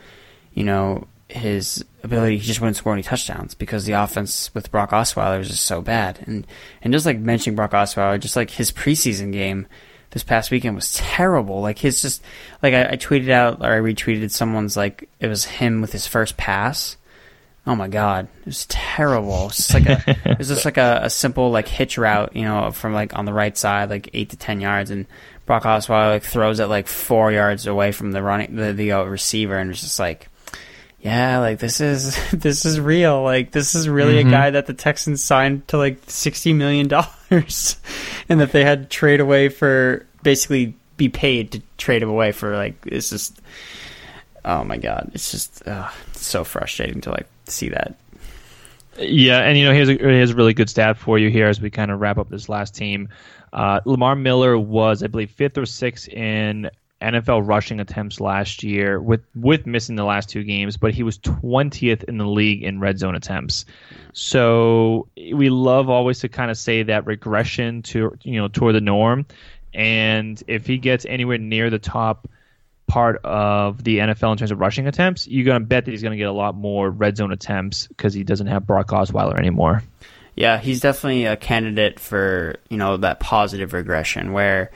you know, his ability. He just wouldn't score any touchdowns because the offense with Brock Osweiler was just so bad. And and just like mentioning Brock Osweiler, just like his preseason game this past weekend was terrible. Like his just like I, I, tweeted out or I retweeted someone's like it was him with his first pass. Oh my god, it was terrible. It's just like a it was just like a, a, simple like hitch route, you know, from like on the right side, like eight to ten yards, and Brock Osweiler like throws it like four yards away from the running the the uh, receiver, and it's just like yeah, like this is this is real. Like this is really mm-hmm. a guy that the Texans signed to like sixty million dollars, and that they had to trade away for basically be paid to trade him away for like it's just oh my god, it's just uh, so frustrating to like see that. Yeah, and you know here's a, here's a really good stat for you here as we kind of wrap up this last team. Uh, Lamar Miller was, I believe, fifth or sixth in NFL rushing attempts last year with with missing the last two games, but he was 20th in the league in red zone attempts. So we love always to kind of say that regression to you know toward the norm, and if he gets anywhere near the top part of the NFL in terms of rushing attempts, you're to bet that he's to get a lot more red zone attempts because he doesn't have Brock Osweiler anymore. Yeah, he's definitely a candidate for you know that positive regression where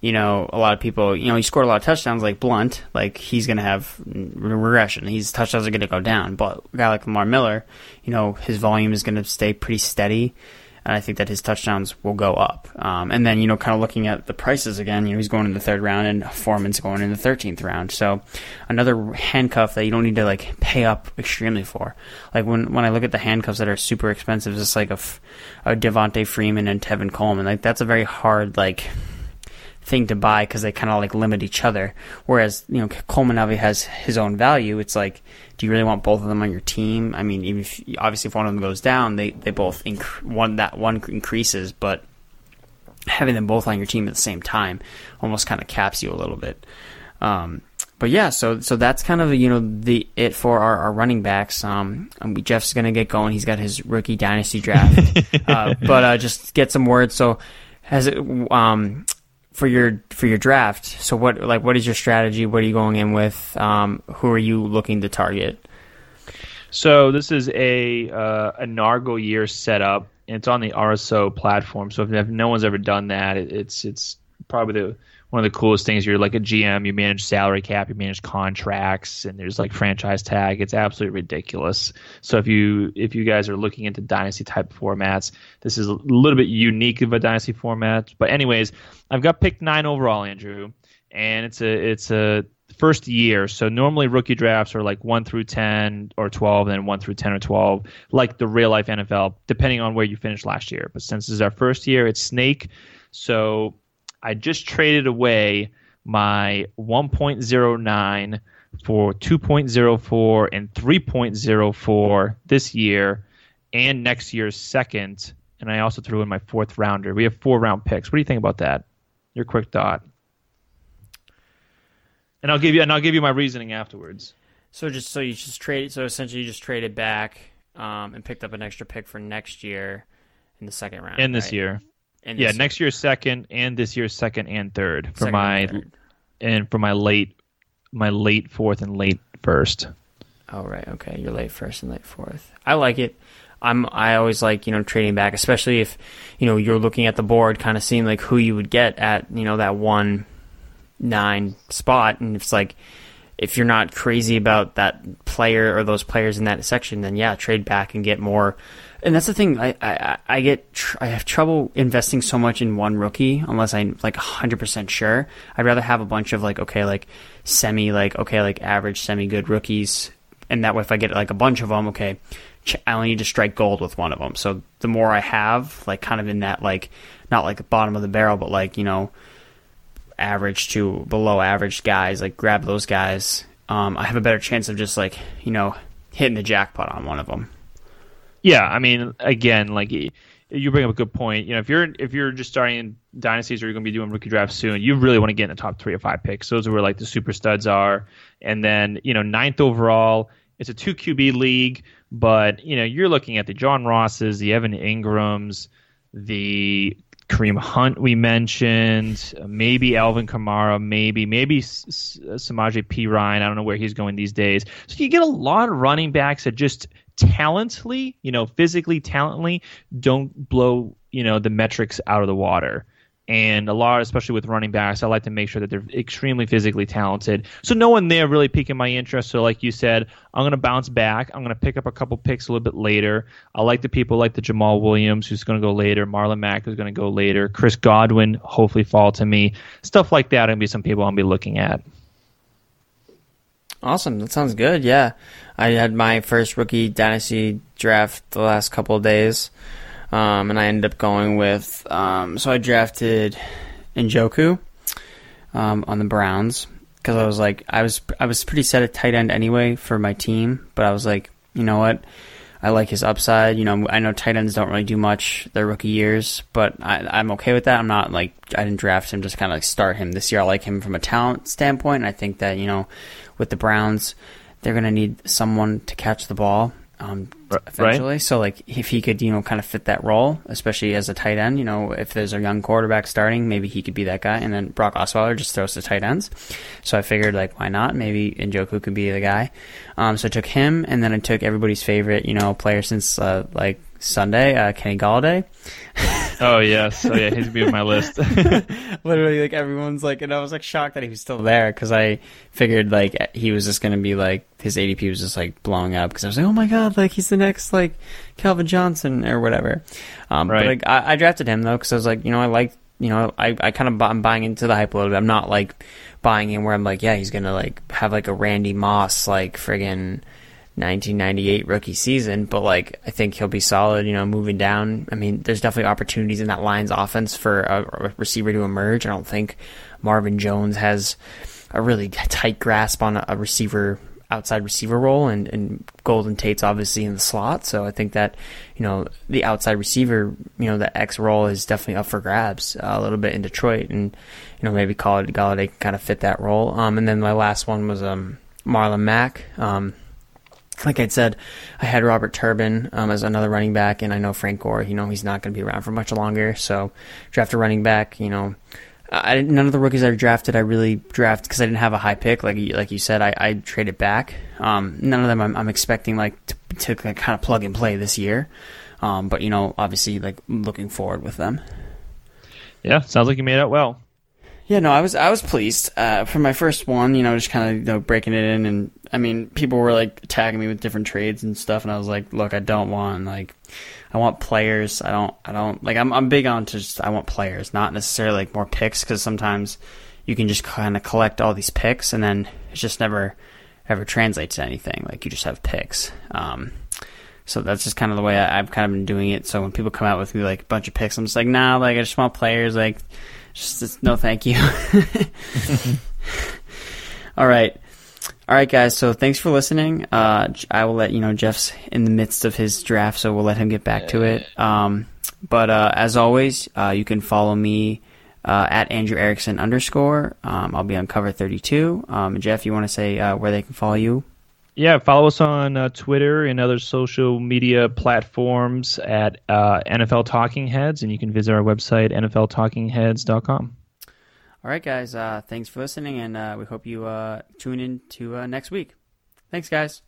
you know, a lot of people, you know, he scored a lot of touchdowns like Blunt, like he's going to have regression. His touchdowns are going to go down. But a guy like Lamar Miller, you know, his volume is going to stay pretty steady. And I think that his touchdowns will go up. Um, and then, you know, kind of looking at the prices again, you know, he's going in the third round and Foreman's going in the 13th round. So another handcuff that you don't need to like pay up extremely for. Like when, when I look at the handcuffs that are super expensive, it's like a, a Devonta Freeman and Tevin Coleman. Like that's a very hard, like, thing to buy because they kind of like limit each other. Whereas you know Coleman obviously has his own value. It's like, do you really want both of them on your team? I mean, even if obviously if one of them goes down, they they both inc- one that one increases, but having them both on your team at the same time almost kind of caps you a little bit. Um, but yeah, so so that's kind of you know the it for our, our running backs. Um, Jeff's gonna get going. He's got his rookie dynasty draft, uh, but uh, just get some words. So has it um for your for your draft. So what like what is your strategy? What are you going in with? Um, who are you looking to target? So this is a uh, a Nargo year setup. It's on the RSO platform. So if no one's ever done that, it's it's probably the one of the coolest things. You're like a GM, you manage salary cap, you manage contracts, and there's like franchise tag. It's absolutely ridiculous. So if you if you guys are looking into dynasty type formats, this is a little bit unique of a dynasty format. But anyways, I've got picked nine overall, Andrew, and it's a it's a first year. So normally rookie drafts are like one through ten or twelve, and then one through ten or twelve, like the real life NFL, depending on where you finished last year. But since this is our first year, it's snake. So I just traded away my 1.09 for 2.04 and 3.04 this year and next year's second. And I also threw in my fourth rounder. We have four round picks. What do you think about that? Your quick thought. And I'll give you and I'll give you my reasoning afterwards. So just so you just trade so essentially you just traded back um, and picked up an extra pick for next year in the second round. And this right? year. And yeah, next year's second and this year's second and third for second my and and for my late my late fourth and late first. Oh right, okay. You're late first and late fourth. I like it. I'm I always like, you know, trading back, especially if, you know, you're looking at the board, kind of seeing like who you would get at, you know, that one nine spot. And it's like if you're not crazy about that player or those players in that section, then yeah, trade back and get more. And that's the thing. I I, I get tr- I have trouble investing so much in one rookie unless I'm like 100 percent sure. I'd rather have a bunch of like okay like semi like okay like average semi good rookies, and that way if I get like a bunch of them, okay, I only need to strike gold with one of them. So the more I have, like kind of in that like not like bottom of the barrel, but like you know average to below average guys, like grab those guys. Um, I have a better chance of just like you know hitting the jackpot on one of them. Yeah, I mean, again, like you bring up a good point. You know, if you're if you're just starting in dynasties or you're going to be doing rookie drafts soon, you really want to get in the top three or five picks. Those are where like the super studs are. And then you know, ninth overall, it's a two QB league, but you know, you're looking at the John Rosses, the Evan Engrams, the Kareem Hunt we mentioned, maybe Alvin Kamara, maybe maybe Samaje Perine. I don't know where he's going these days. So you get a lot of running backs that just talently, you know, physically talently, don't blow you know the metrics out of the water. And a lot, especially with running backs, I like to make sure that they're extremely physically talented. So no one there really piquing my interest. So like you said, I'm going to bounce back. I'm going to pick up a couple picks a little bit later. I like the people like the Jamaal Williams, who's going to go later. Marlon Mack, who's going to go later. Chris Godwin, hopefully fall to me. Stuff like that. To be some people I'll be looking at. Awesome, that sounds good. Yeah, I had my first rookie dynasty draft the last couple of days, um, and I ended up going with. Um, so I drafted Njoku um, on the Browns because I was like, I was I was pretty set at tight end anyway for my team, but I was like, you know what, I like his upside. You know, I know tight ends don't really do much their rookie years, but I, I'm okay with that. I'm not like I didn't draft him just kind of like start him this year. I like him from a talent standpoint. And I think that you know, with the Browns, they're gonna need someone to catch the ball. Um, Right. eventually, so like if he could, you know, kind of fit that role, especially as a tight end, you know, if there's a young quarterback starting, maybe he could be that guy. And then Brock Osweiler just throws to tight ends, so I figured like why not? Maybe Njoku could be the guy. Um, so I took him, and then I took everybody's favorite, you know, player since uh, like Sunday, uh, Kenny Golladay. Oh yes, oh yeah, he's gonna be on my list. Literally, like everyone's like, and I was like shocked that he was still there because I figured like he was just gonna be like his ADP was just like blowing up because I was like, oh my god, like he's the next like Calvin Johnson or whatever. Um, Right. But like, I, I drafted him though because I was like, you know, I like, you know, I I kind of I'm buying into the hype a little bit. I'm not like buying in where I'm like, yeah, he's gonna like have like a Randy Moss like friggin' 1998 rookie season, but like I think he'll be solid. You know, moving down. I mean, there's definitely opportunities in that Lions offense for a, receiver to emerge. I don't think Marvin Jones has a really tight grasp on a, receiver outside receiver role, and, and Golden Tate's obviously in the slot. So I think that you know the outside receiver, you know, the X role is definitely up for grabs uh, a little bit in Detroit, and you know maybe call it Golladay can kind of fit that role. Um, and then my last one was um Marlon Mack. Um, like I said, I had Robert Turbin um, as another running back, and I know Frank Gore. You know he's not going to be around for much longer, so draft a running back. You know, I didn't- none of the rookies I drafted I really drafted because I didn't have a high pick. Like you- like you said, I, I traded back. Um, none of them I'm, I'm expecting like to, to kind of plug and play this year. Um, but you know, obviously, like looking forward with them. yeah, sounds like you made out well. Yeah, no, I was I was pleased uh, for my first one. You know, just kind of you know, breaking it in, and I mean, people were like tagging me with different trades and stuff, and I was like, look, I don't want like, I want players. I don't, I don't like. I'm I'm big on just I want players, not necessarily like more picks, because sometimes you can just kind of collect all these picks, and then it just never ever translates to anything. Like you just have picks. Um, so that's just kind of the way I, I've kind of been doing it. So when people come out with me like a bunch of picks, I'm just like, nah, like I just want players. Like, just, just no, thank you. All right, All right, guys. So thanks for listening. Uh, I will let you know Jeff's in the midst of his draft, so we'll let him get back to it. Um, but uh, as always, uh, you can follow me uh, at Andrew Erickson underscore. Um, I'll be on cover 32. Um, Jeff, you want to say uh, where they can follow you? Yeah, follow us on uh, Twitter and other social media platforms at uh, NFL Talking Heads, and you can visit our website, NFLTalkingHeads.com. All right, guys. Uh, thanks for listening, and uh, we hope you uh, tune in to uh, next week. Thanks, guys.